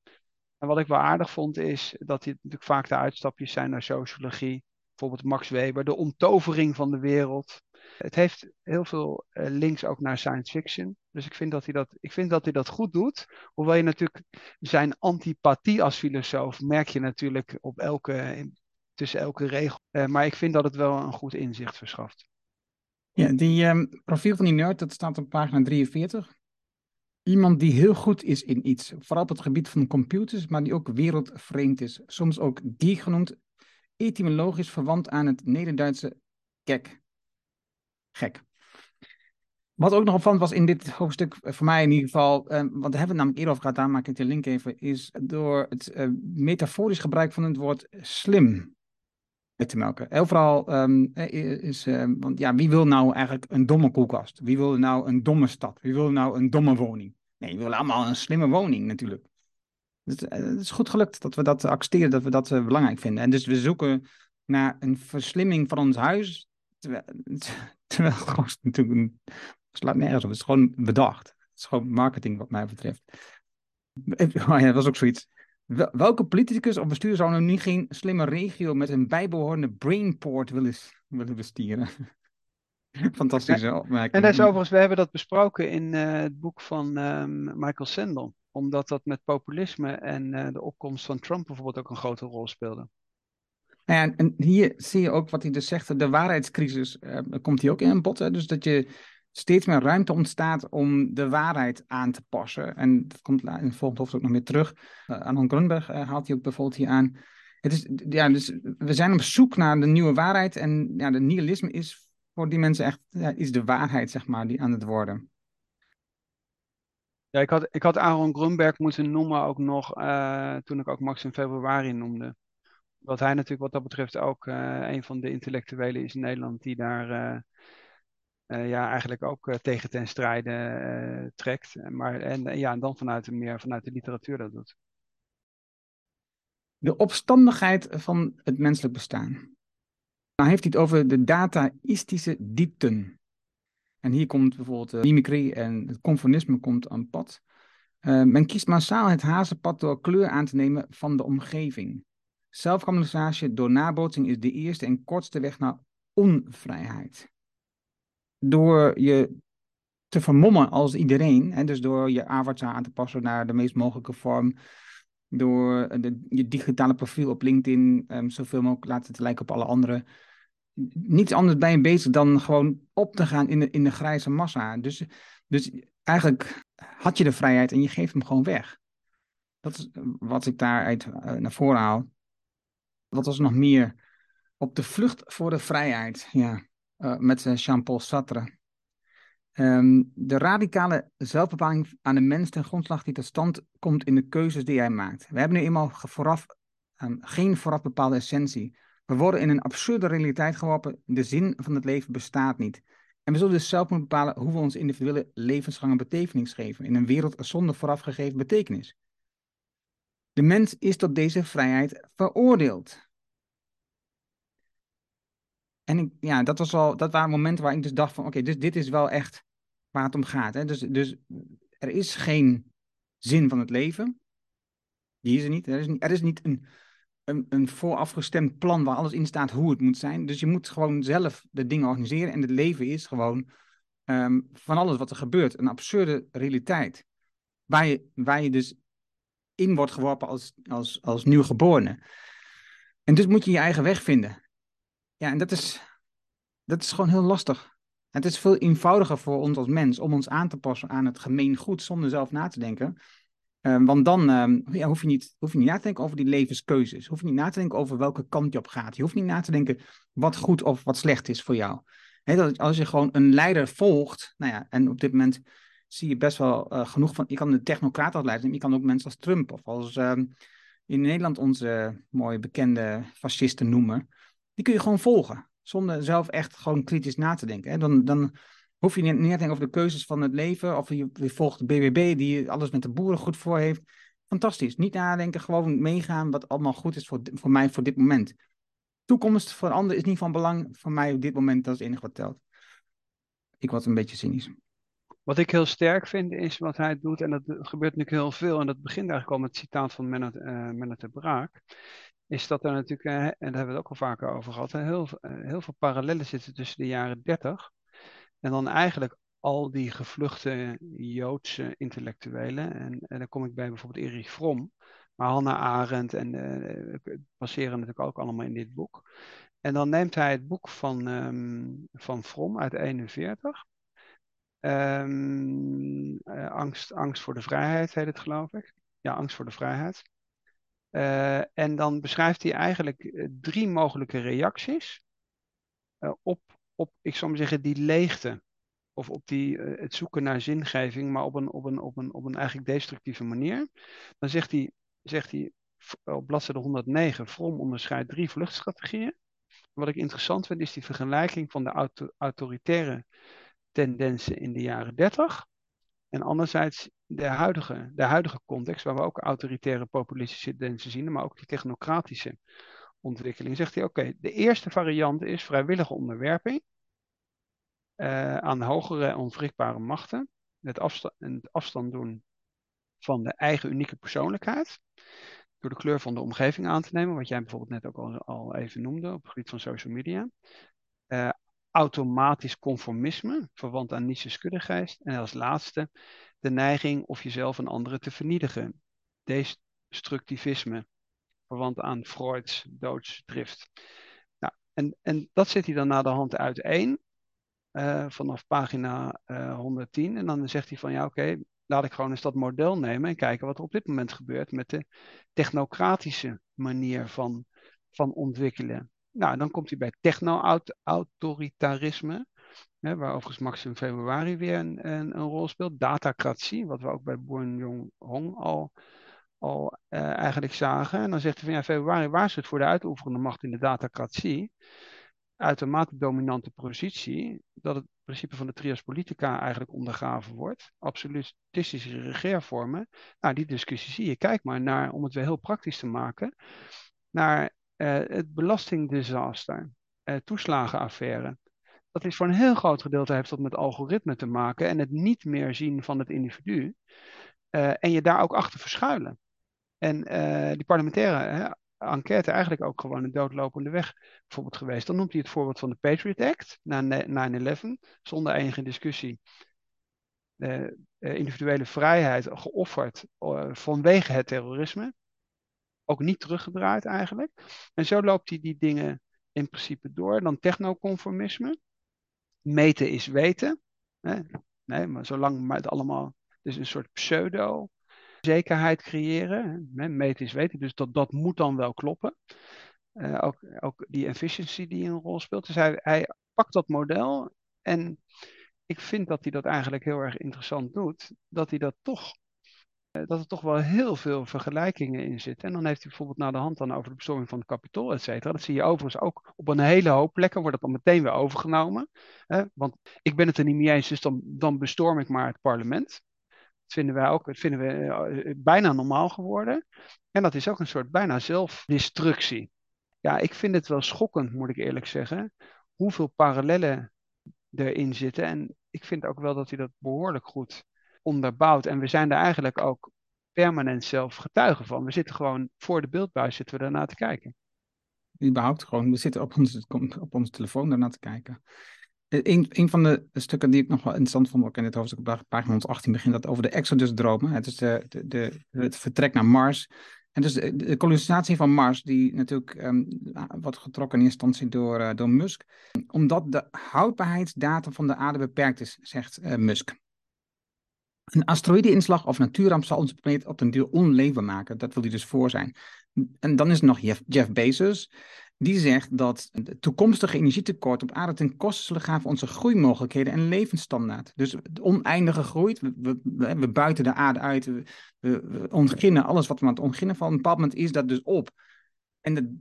S2: En wat ik wel aardig vond is dat dit natuurlijk vaak de uitstapjes zijn naar sociologie. Bijvoorbeeld Max Weber, de omtovering van de wereld. Het heeft heel veel uh, links ook naar science fiction. Dus ik vind, dat hij dat, ik vind dat hij dat goed doet. Hoewel je natuurlijk zijn antipathie als filosoof merk je natuurlijk op elke tussen elke regel maar ik vind dat het wel een goed inzicht verschaft.
S1: Ja, die um, profiel van die nerd, dat staat op pagina 43. Iemand die heel goed is in iets, vooral op het gebied van computers, maar die ook wereldvreemd is. Soms ook die genoemd, etymologisch verwant aan het Nederduitse gek. Gek. Wat ook nog opvallend was in dit hoofdstuk, eh, voor mij in ieder geval, eh, want daar hebben we het namelijk eerder over gehad, daar maak ik de link even, is door het uh, metaforisch gebruik van het woord slim te melken. Overal um, is, uh, want ja, wie wil nou eigenlijk een domme koelkast? Wie wil nou een domme stad? Wie wil nou een domme woning? Nee, we willen allemaal een slimme woning natuurlijk. Dus, het is goed gelukt dat we dat accepteren, dat we dat belangrijk vinden. En dus we zoeken naar een verslimming van ons huis, terwijl, het gewoon natuurlijk een, slaat nergens op. Het is gewoon bedacht. Het is gewoon marketing wat mij betreft. Ja, dat was ook zoiets. Welke politicus of bestuur zou nu niet geen slimme regio met een bijbehorende brainport willen, willen besturen? Fantastische opmerking.
S2: En dat is overigens, we hebben dat besproken in uh, het boek van um, Michael Sandel. Omdat dat met populisme en uh, de opkomst van Trump bijvoorbeeld ook een grote rol speelde.
S1: Nou ja, en hier zie je ook wat hij dus zegt, de waarheidscrisis uh, komt hier ook in bod. Hè? Dus dat je steeds meer ruimte ontstaat om de waarheid aan te passen. En dat komt in het volgende hoofdstuk nog meer terug. Uh, Grunberg uh, haalt hij ook bijvoorbeeld hier aan. Het is, ja, dus we zijn op zoek naar de nieuwe waarheid. En ja, de nihilisme is voor die mensen echt ja, is de waarheid, zeg maar, die aan het worden.
S2: Ja, ik had, ik had Aaron Grunberg moeten noemen ook nog uh, toen ik ook Max in februari noemde. Wat hij natuurlijk wat dat betreft ook een van de intellectuelen is in Nederland die daar uh, ja, eigenlijk ook uh, tegen ten strijde uh, trekt. Maar, en, ja, en dan vanuit, meer vanuit de literatuur dat doet.
S1: De opstandigheid van het menselijk bestaan. Dan heeft hij het over de dataïstische diepten. En hier komt bijvoorbeeld de mimicry en het conformisme komt aan pad. men kiest massaal het hazenpad door kleur aan te nemen van de omgeving. Zelfcamouflage door nabootsing is de eerste en kortste weg naar onvrijheid door je te vermommen als iedereen, en dus door je avatar aan te passen naar de meest mogelijke vorm, door de, je digitale profiel op LinkedIn um, zoveel mogelijk laten te lijken op alle anderen. Niets anders bij je bezig dan gewoon op te gaan in de, in de grijze massa. Dus, dus eigenlijk had je de vrijheid en je geeft hem gewoon weg. Dat is wat ik daaruit uh, naar voren haal. Wat was nog meer? Op de vlucht voor de vrijheid. Ja, met Jean-Paul Sartre. Um, de radicale zelfbepaling aan de mens ten grondslag die tot stand komt in de keuzes die hij maakt. We hebben nu eenmaal vooraf, um, geen vooraf bepaalde essentie. We worden in een absurde realiteit geworpen. De zin van het leven bestaat niet. En we zullen dus zelf moeten bepalen hoe we ons individuele levensgangen betekenis geven. In een wereld zonder voorafgegeven betekenis. De mens is tot deze vrijheid veroordeeld. En ik, ja, dat, was al, dat waren momenten waar ik dus dacht van, oké, dus dit is wel echt waar het om gaat. Hè? Dus, dus er is geen zin van het leven. Die is er niet. Er is niet, er is niet een, een, een voorafgestemd plan waar alles in staat hoe het moet zijn. Dus je moet gewoon zelf de dingen organiseren. En het leven is gewoon ehm, van alles wat er gebeurt. Een absurde realiteit. Waar je, waar je dus in wordt geworpen als, als, als nieuwgeborene. En dus moet je je eigen weg vinden. Ja, en dat is, dat is gewoon heel lastig. Het is veel eenvoudiger voor ons als mens om ons aan te passen aan het gemeen goed zonder zelf na te denken. Uh, want dan ja, hoef, je niet, hoef je niet na te denken over die levenskeuzes. Hoef je niet na te denken over welke kant je op gaat. Je hoeft niet na te denken wat goed of wat slecht is voor jou. dat als je gewoon een leider volgt, nou ja, en op dit moment zie je best wel uh, genoeg van. Je kan de technocraat als leider je kan ook mensen als Trump of als ehm, in Nederland onze mooie bekende fascisten noemen die kun je gewoon volgen. Zonder zelf echt gewoon kritisch na te denken. Hè. Dan, dan hoef je niet, niet te denken over de keuzes van het leven. Of je, volgt de BBB die alles met de boeren goed voor heeft. Fantastisch. Niet nadenken, gewoon meegaan wat allemaal goed is voor, voor mij voor dit moment. Toekomst voor anderen is niet van belang. Voor mij op dit moment, dat is het enige wat telt. Ik was een beetje cynisch.
S2: Wat ik heel sterk vind is wat hij doet, en dat gebeurt natuurlijk heel veel, en dat begint eigenlijk al met het citaat van Mennet, uh, de Braak, is dat er natuurlijk, eh, en daar hebben we het ook al vaker over gehad, heel, eh, heel veel parallellen zitten tussen de jaren 30 en dan eigenlijk al die gevluchte Joodse intellectuelen. En, en dan kom ik bij bijvoorbeeld Erich Fromm, maar Hannah Arendt en uh, passeren natuurlijk ook allemaal in dit boek. En dan neemt hij het boek van, ehm, van From uit 41. Ehm, eh, angst, angst voor de vrijheid heet het, geloof ik. Ja, angst voor de vrijheid. Eh, en dan beschrijft hij eigenlijk eh, drie mogelijke reacties op, op, ik zou maar zeggen, die leegte. Of op die, het zoeken naar zingeving, maar op een, op, een, op, een, op een eigenlijk destructieve manier. Dan zegt hij, zegt hij op bladzijde 109, From onderscheidt drie vluchtstrategieën. Wat ik interessant vind, is die vergelijking van de autoritaire tendensen in de jaren 30. En anderzijds de huidige, de huidige context, waar we ook autoritaire populistische tendensen zien, maar ook die technocratische ontwikkeling. Zegt hij: oké, de eerste variant is vrijwillige onderwerping uh, aan hogere onwrikbare machten. Het afstand, het afstand doen van de eigen unieke persoonlijkheid. Door de kleur van de omgeving aan te nemen, wat jij bijvoorbeeld net ook al, even noemde op het gebied van social media. Uh, automatisch conformisme, verwant aan Nietzsche's kuddegeest. En als laatste de neiging of jezelf en anderen te vernietigen. Destructivisme, verwant aan Freud's doodsdrift. Nou, en, en dat zet hij dan naar de hand uiteen, uh, vanaf pagina uh, eh, 110. En dan zegt hij van ja, oké, laat ik gewoon eens dat model nemen en kijken wat er op dit moment gebeurt met de technocratische manier van, van ontwikkelen. Nou, dan komt hij bij techno-autoritarisme, waar overigens Max in februari weer een, een, een, rol speelt. Datacratie, wat we ook bij Boon Jong Hong al, al uh, eigenlijk zagen. En dan zegt hij van ja, februari waarschuwt voor de uitoefenende macht in de datacratie. Uitermate dominante positie, dat het principe van de trias politica eigenlijk ondergraven wordt. Absolutistische regeervormen. Nou, die discussie zie je. Kijk maar naar, om het weer heel praktisch te maken, naar uh, het belastingdisaster, uh, toeslagenaffaire. Dat is voor een heel groot gedeelte heeft dat met algoritme te maken en het niet meer zien van het individu. Uh, en je daar ook achter verschuilen. En die parlementaire enquête eigenlijk ook gewoon een doodlopende weg bijvoorbeeld geweest. Dan noemt hij het voorbeeld van de Patriot Act na 9-11, zonder enige discussie. individuele vrijheid geofferd vanwege het terrorisme ook niet teruggedraaid eigenlijk. En zo loopt hij die dingen in principe door. Dan technoconformisme. Meten is weten. Nee, maar zolang maar het allemaal, dus een soort pseudo zekerheid creëren. Meten is weten, dus dat, dat moet dan wel kloppen. Uh, ook, ook die efficiency die een rol speelt. Dus hij, hij pakt dat model en ik vind dat hij dat eigenlijk heel erg interessant doet. Dat hij dat toch eh, dat er toch wel heel veel vergelijkingen in zitten. En dan heeft hij bijvoorbeeld naar de hand dan over de bestorming van het kapitool, et cetera. Dat zie je overigens ook op een hele hoop plekken, wordt dat dan meteen weer overgenomen. Hè? Want ik ben het er niet mee eens, dus dan, dan bestorm ik maar het parlement. Dat vinden wij ook, dat vinden we eh, bijna normaal geworden. En dat is ook een soort bijna zelfdestructie. Ja, ik vind het wel schokkend, moet ik eerlijk zeggen, hoeveel parallellen erin zitten. En ik vind ook wel dat hij dat behoorlijk goed onderbouwd. En we zijn daar eigenlijk ook permanent zelf getuigen van. We zitten gewoon voor de beeldbuis zitten we daarna te kijken.
S1: Überhaupt gewoon, we zitten op onze, op telefoon daarna te kijken. Eh, een, van de stukken die ik nog wel interessant vond, ook in het hoofdstuk op pagina 118 begint dat over de Exodus-dromen. Het is de, de, het vertrek naar Mars. En dus de, kolonisatie van Mars, die natuurlijk um, wordt getrokken in instantie door, uh, door Musk, omdat de houdbaarheidsdatum van de aarde beperkt is, zegt uh, Musk. Een asteroïdeinslag of natuurramp zal onze planeet op een duur onleefbaar maken. Dat wil hij dus voor zijn. En dan is er nog Jeff, Bezos. Die zegt dat het toekomstige energietekort op aarde ten koste zullen gaan van onze groeimogelijkheden en levensstandaard. Dus oneindige groei, we, we, buiten de aarde uit, we, ontginnen alles wat we aan het ontginnen van. Op een bepaald moment is dat dus op. En de,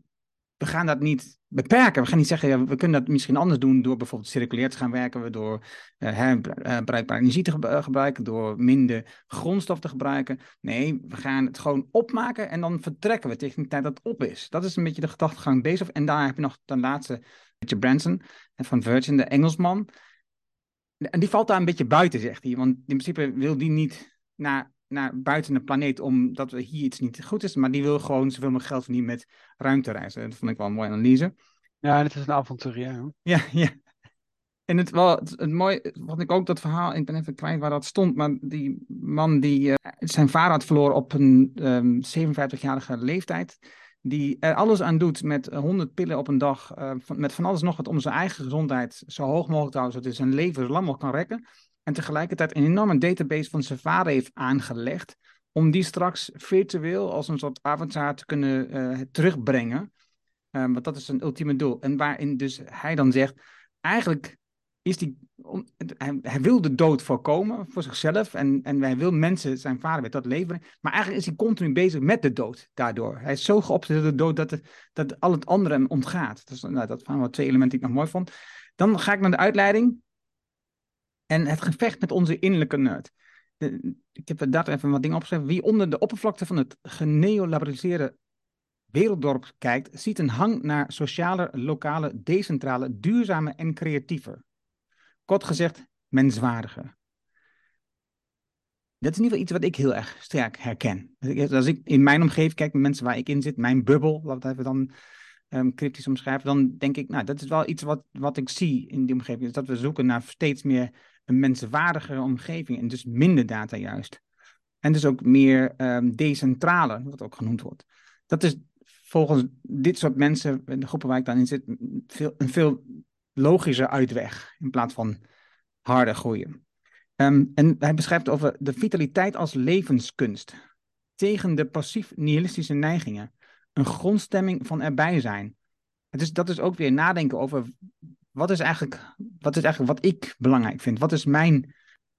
S1: we gaan dat niet beperken. We gaan niet zeggen, ja, we kunnen dat misschien anders doen door bijvoorbeeld circulair te gaan werken, door uh, herbruikbare energie te gebruiken, door minder grondstof te gebruiken. Nee, we gaan het gewoon opmaken en dan vertrekken we tegen de tijd dat het op is. Dat is een beetje de gedachtegang bezig. En daar heb je nog ten laatste Richard Branson van Virgin, de Engelsman. En die valt daar een beetje buiten, zegt hij. Want in principe wil die niet naar naar buiten de planeet omdat we hier iets niet goed is. Maar die wil gewoon zoveel mogelijk geld verdienen met ruimtereizen. Dat vond ik wel een mooie analyse.
S2: Ja, het is een avonturier.
S1: Ja, ja. En het, wel, het, het mooie vond ik ook dat verhaal, ik ben even kwijt waar dat stond, maar die man die uh, zijn vader had verloren op een um, ehm, 57-jarige leeftijd, die er alles aan doet met 100 pillen op een dag, met van alles nog wat om zijn eigen gezondheid zo hoog mogelijk te houden, zodat hij zijn leven zo lang mogelijk kan rekken. En tegelijkertijd een enorme database van zijn vader heeft aangelegd, om die straks virtueel als een soort avatar te kunnen terugbrengen. want dat is zijn ultieme doel. En waarin dus hij dan zegt, eigenlijk is die, hij, wil de dood voorkomen voor zichzelf en, en hij wil mensen, zijn vader met dat leveren, maar eigenlijk is hij continu bezig met de dood daardoor. Hij is zo geopzet door de dood dat, het, dat al het andere hem ontgaat. Nou, dat waren wel twee elementen die ik nog mooi vond. Dan ga ik naar de uitleiding en het gevecht met onze innerlijke nerd. ik heb daar even wat dingen opgeschreven. Wie onder de oppervlakte van het geneolaboriseerde werelddorp kijkt, ziet een hang naar sociale, lokale, decentrale, duurzame en creatieve. Kort gezegd, menswaardiger. Dat is in ieder geval iets wat ik heel erg sterk herken. Als ik in mijn omgeving kijk, mensen waar ik in zit, mijn bubbel, laten we even dan um, cryptisch omschrijven, dan denk ik, nou, dat is wel iets wat, wat ik zie in die omgeving. Is dat we zoeken naar steeds meer een menswaardigere omgeving en dus minder data juist. En dus ook meer um, decentrale, wat ook genoemd wordt. Dat is volgens dit soort mensen, de groepen waar ik dan in zit, veel, een veel logischer uitweg in plaats van harder groeien. Ehm, en hij beschrijft over de vitaliteit als levenskunst tegen de passief-nihilistische neigingen. Een grondstemming van erbij zijn. Is, dat is ook weer nadenken over wat is eigenlijk wat, is eigenlijk wat ik belangrijk vind. Wat is mijn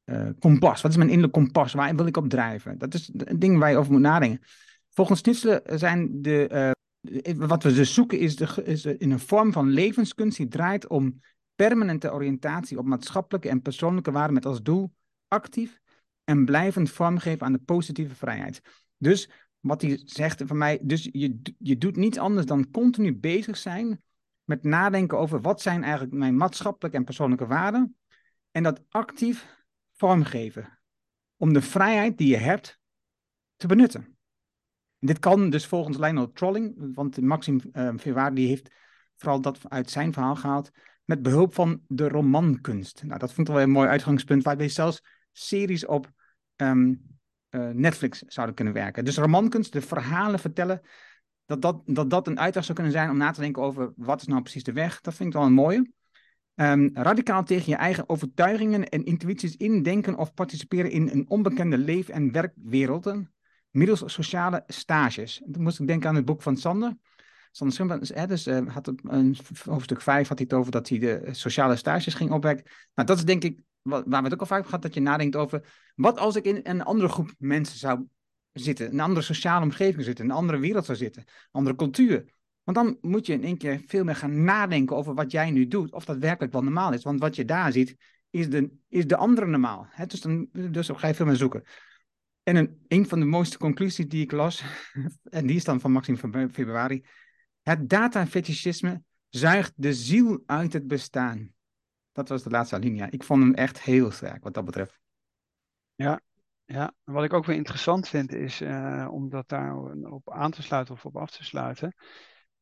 S1: uh, kompas? Wat is mijn innerlijke kompas? Waar wil ik op drijven? Dat is een ding waar je over moet nadenken. Volgens Snitselen zijn de, uh, wat we dus zoeken is, de, is in een vorm van levenskunst die draait om permanente oriëntatie op maatschappelijke en persoonlijke waarden met als doel actief en blijvend vormgeven aan de positieve vrijheid. Dus wat hij zegt van mij, dus je, je doet niets anders dan continu bezig zijn met nadenken over wat zijn eigenlijk mijn maatschappelijke en persoonlijke waarden en dat actief vormgeven om de vrijheid die je hebt te benutten. Dit kan dus volgens Lionel Trolling, want Maxim uh, die heeft vooral dat uit zijn verhaal gehaald, met behulp van de romankunst. Nou, dat vond ik wel een mooi uitgangspunt, waarbij zelfs series op ehm, eh, Netflix zouden kunnen werken. Dus romankunst, de verhalen vertellen, dat dat, dat dat een uitweg zou kunnen zijn om na te denken over wat is nou precies de weg. Dat vind ik wel een mooie. Um, radicaal tegen je eigen overtuigingen en intuïties indenken of participeren in een onbekende leef- en werkwerelden middels sociale stages. toen moest ik denken aan het boek van Sander. Sander hè, dus, uh, had een hoofdstuk 5 had hij het over dat hij de sociale stages ging opwekken. Nou, dat is denk ik waar we het ook al vaak over gehad, dat je nadenkt over wat als ik in een andere groep mensen zou zitten, een andere sociale omgeving zitten, een andere wereld zou zitten, een andere cultuur. Want dan moet je in één keer veel meer gaan nadenken over wat jij nu doet, of dat werkelijk wel normaal is. Want wat je daar ziet, is de, is de andere normaal. Hè? Dus, dan, dus ga je veel meer zoeken. En een, een van de mooiste conclusies die ik las, en die is dan van Maxim van Februari. Het datafetischisme zuigt de ziel uit het bestaan. Dat was de laatste alinea. Ik vond hem echt heel sterk wat dat betreft.
S2: Ja, ja. wat ik ook weer interessant vind is, uh, om dat daar op aan te sluiten of op af te sluiten,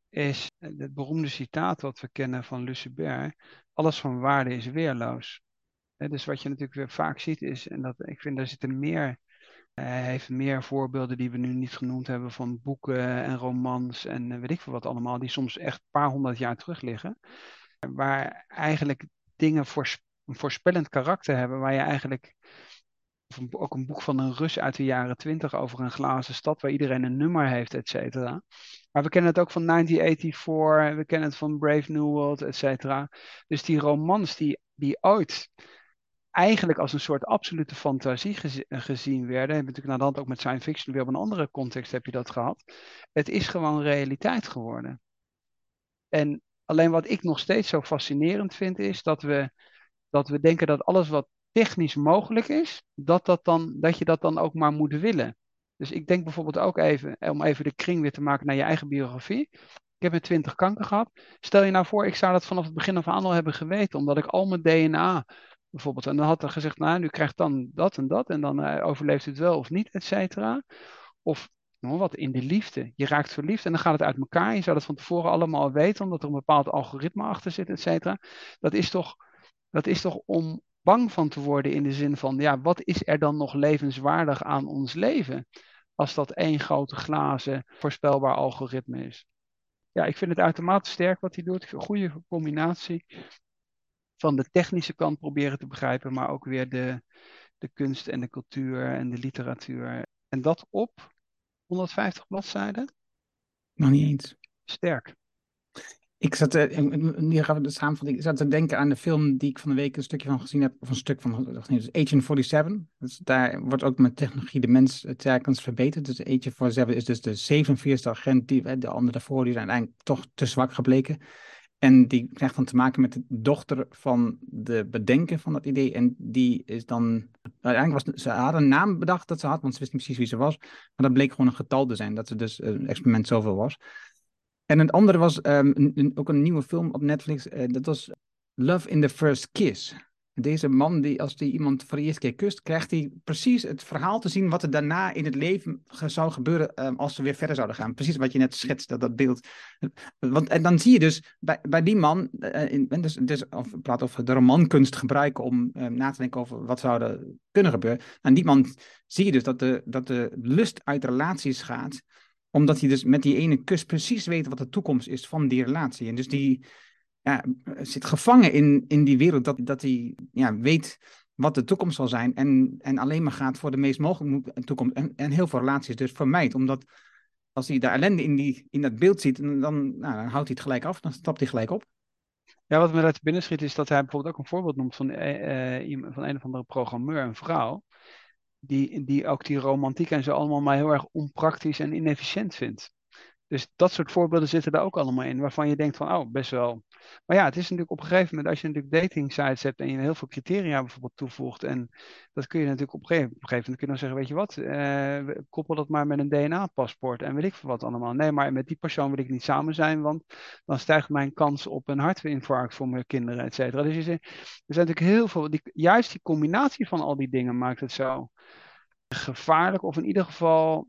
S2: is het beroemde citaat wat we kennen van Lucebert. Alles van waarde is weerloos. dus wat je natuurlijk weer vaak ziet is, en dat, ik vind daar zitten meer hij heeft meer voorbeelden die we nu niet genoemd hebben van boeken en romans en eh, weet ik veel wat allemaal, die soms echt een paar honderd jaar terug liggen. Waar eigenlijk dingen voorspellend karakter hebben, waar je eigenlijk ook een boek van een Rus uit de jaren twintig over een glazen stad waar iedereen een nummer heeft, et cetera. Maar we kennen het ook van 1984, we kennen het van Brave New World, et cetera. Dus die romans die, die ooit eigenlijk als een soort absolute fantasie gezien werden. Heb natuurlijk naar de hand ook met science fiction weer op een andere context heb je dat gehad. Het is gewoon realiteit geworden. En alleen wat ik nog steeds zo fascinerend vind is dat we, dat we denken dat alles wat technisch mogelijk is, dat, dat, dan, dat je dat dan ook maar moet willen. Dus ik denk bijvoorbeeld ook even, om even de kring weer te maken naar je eigen biografie. Ik heb met 20 kanker gehad. Stel je nou voor, ik zou dat vanaf het begin af aan al hebben geweten, omdat ik al mijn DNA bijvoorbeeld. En dan had er gezegd, nou, nu krijgt dan dat en dat en dan uh, overleeft het wel of niet, et cetera. Of nou, wat in de liefde. Je raakt verliefd en dan gaat het uit elkaar. Je zou dat van tevoren allemaal weten, omdat er een bepaald algoritme achter zit, et cetera. Dat is toch, dat is toch om bang van te worden in de zin van, ja, wat is er dan nog levenswaardig aan ons leven? als dat één grote glazen voorspelbaar algoritme is. Ja, ik vind het uitermate sterk wat hij doet. Een goede combinatie van de technische kant proberen te begrijpen, maar ook weer de, de kunst en de cultuur en de literatuur. En dat op 150 bladzijden?
S1: Nog niet eens.
S2: Sterk.
S1: Ik zat, gaan we de samenvatting. Ik zat te denken aan de film die ik van de week een stukje van gezien heb, of een stuk van Agent 47. Dus daar wordt ook met technologie de mens telkens verbeterd. Dus Agent 47 is dus de 47e agent, die, de andere daarvoor, die zijn uiteindelijk toch te zwak gebleken. En die krijgt dan te maken met de dochter van de bedenker van dat idee. En die is dan. Uiteindelijk was ze hadden een naam bedacht dat ze had, want ze wist niet precies wie ze was. Maar dat bleek gewoon een getal te zijn, dat ze dus een experiment zoveel was. En een andere was um, ook een nieuwe film op Netflix. Uh, dat was Love in the First Kiss. Deze man, die, als hij iemand voor de eerste keer kust, krijgt hij precies het verhaal te zien wat er daarna in het leven zou gebeuren um, als ze weer verder zouden gaan. Precies wat je net schetst, dat, dat beeld. Want, en dan zie je dus bij, bij die man, uh, in, dus, dus, of praat over de romankunst gebruiken om uh, na te denken over wat zou kunnen gebeuren. En die man zie je dus dat de, dat de lust uit relaties gaat omdat hij dus met die ene kus precies weet wat de toekomst is van die relatie. En dus die ja, zit gevangen in, in die wereld dat, dat hij ja, weet wat de toekomst zal zijn. En, en alleen maar gaat voor de meest mogelijke toekomst. En, en heel veel relaties dus vermijdt. Omdat als hij de ellende in, die, in dat beeld ziet, dan, nou, dan houdt hij het gelijk af. Dan stapt hij gelijk op.
S2: Ja, wat me uit binnen schiet is dat hij bijvoorbeeld ook een voorbeeld noemt van, uh, uh, van een of andere programmeur, een vrouw die, die ook die romantiek en zo allemaal maar heel erg onpraktisch en inefficiënt vindt. Dus dat soort voorbeelden zitten er ook allemaal in, waarvan je denkt van, oh, best wel. Maar ja, het is natuurlijk op een gegeven moment, als je natuurlijk dating sites hebt en je heel veel criteria bijvoorbeeld toevoegt, en dat kun je natuurlijk op een gegeven, op een gegeven moment kunnen zeggen, weet je wat, uh, koppel dat maar met een DNA-paspoort en weet ik veel wat allemaal. Nee, maar met die persoon wil ik niet samen zijn, want dan stijgt mijn kans op een hartinfarct voor mijn kinderen, et cetera. Dus je, er zijn natuurlijk heel veel, die, juist die combinatie van al die dingen maakt het zo gevaarlijk, of in ieder geval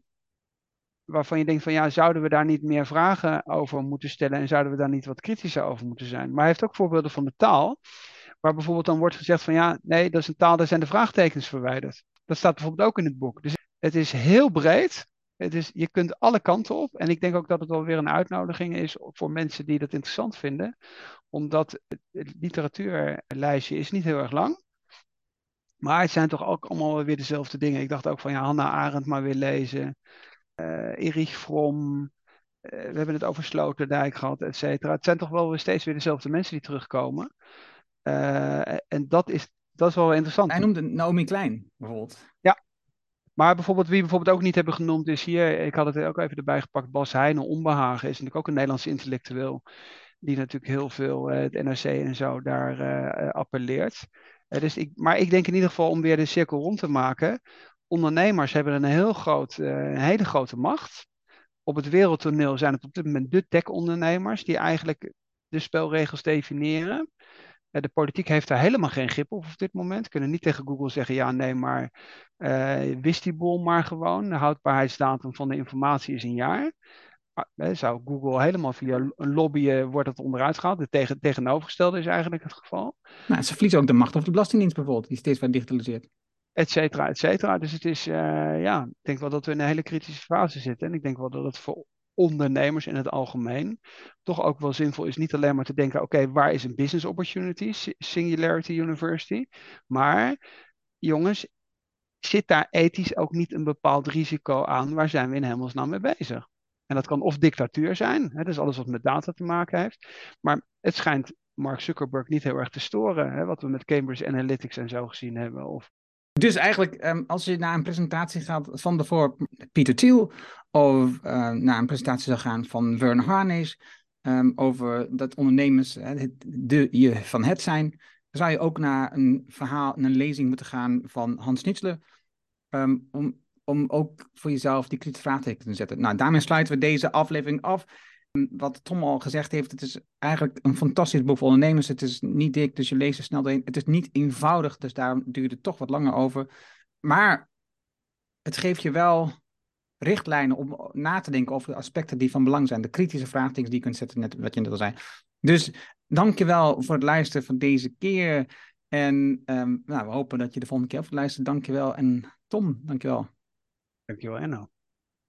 S2: waarvan je denkt van ja, zouden we daar niet meer vragen over moeten stellen en zouden we daar niet wat kritischer over moeten zijn. Maar hij heeft ook voorbeelden van de taal, waar bijvoorbeeld dan wordt gezegd van ja, nee, dat is een taal, daar zijn de vraagtekens verwijderd. Dat staat bijvoorbeeld ook in het boek. Dus het is heel breed. Het is, je kunt alle kanten op. En ik denk ook dat het wel weer een uitnodiging is voor mensen die dat interessant vinden. Omdat het literatuurlijstje is niet heel erg lang. Maar het zijn toch ook allemaal weer dezelfde dingen. Ik dacht ook van ja, Hannah Arendt maar weer lezen. Uh, Erich Fromm. Uh, we hebben het over Sloterdijk gehad, et cetera. Het zijn toch wel weer steeds weer dezelfde mensen die terugkomen. Uh, en dat is, dat is wel interessant.
S1: Hij noemde Naomi Klein bijvoorbeeld.
S2: Ja. Maar bijvoorbeeld, wie we bijvoorbeeld ook niet hebben genoemd, is hier, ik had het ook even erbij gepakt, Bas Heijnen, Onbehagen, is natuurlijk ook een Nederlandse intellectueel. Die natuurlijk heel veel het NRC en zo daar appelleert. dus ik, maar ik denk in ieder geval om weer de cirkel rond te maken ondernemers hebben een, heel groot, uh, een hele grote macht. Op het wereldtoneel zijn het op dit moment de tech-ondernemers die eigenlijk de spelregels definiëren. Uh, de politiek heeft daar helemaal geen grip op op dit moment. Kunnen niet tegen Google zeggen, ja nee, maar uh, wist die bol maar gewoon. De houdbaarheidsdatum van de informatie is een jaar. Uh, zou Google helemaal via een lobbyen wordt het onderuit gehaald. Het tegen, tegenovergestelde is eigenlijk het geval.
S1: Nou, ze verliezen ook de macht over de Belastingdienst bijvoorbeeld, die steeds meer digitaliseert
S2: et cetera, et cetera. Dus het is, uh, ja, ik denk wel dat we in een hele kritische fase zitten. En ik denk wel dat het voor ondernemers in het algemeen toch ook wel zinvol is. Niet alleen maar te denken, oké, waar is een business opportunity? Singularity University. Maar, jongens, zit daar ethisch ook niet een bepaald risico aan? Waar zijn we in hemelsnaam mee bezig? En dat kan of dictatuur zijn, hè, dus alles wat met data te maken heeft. Maar het schijnt Mark Zuckerberg niet heel erg te storen, hè, wat we met Cambridge Analytics en zo gezien hebben. Of
S1: dus eigenlijk, um, als je naar een presentatie gaat van bijvoorbeeld Peter Thiel, of uh, naar een presentatie zou gaan van Vern Harnish, um, over dat ondernemers de, je van het zijn, zou je ook naar een verhaal, een lezing moeten gaan van Hans Schnitzler, um, om, om ook voor jezelf die kritische vraagteken te zetten. Nou, daarmee sluiten we deze aflevering af wat Tom al gezegd heeft, het is eigenlijk een fantastisch boek voor ondernemers. Het is niet dik, dus je leest er snel doorheen. Het is niet eenvoudig, dus daarom duurt het toch wat langer over. Maar het geeft je wel richtlijnen om na te denken over de aspecten die van belang zijn. De kritische vraagtekens die je kunt zetten, net wat je net al zei. Dus dankjewel voor het luisteren van deze keer. En um, nou, we hopen dat je de volgende keer ook luistert. Dankjewel. En Tom, dankjewel.
S2: Dankjewel, Enno.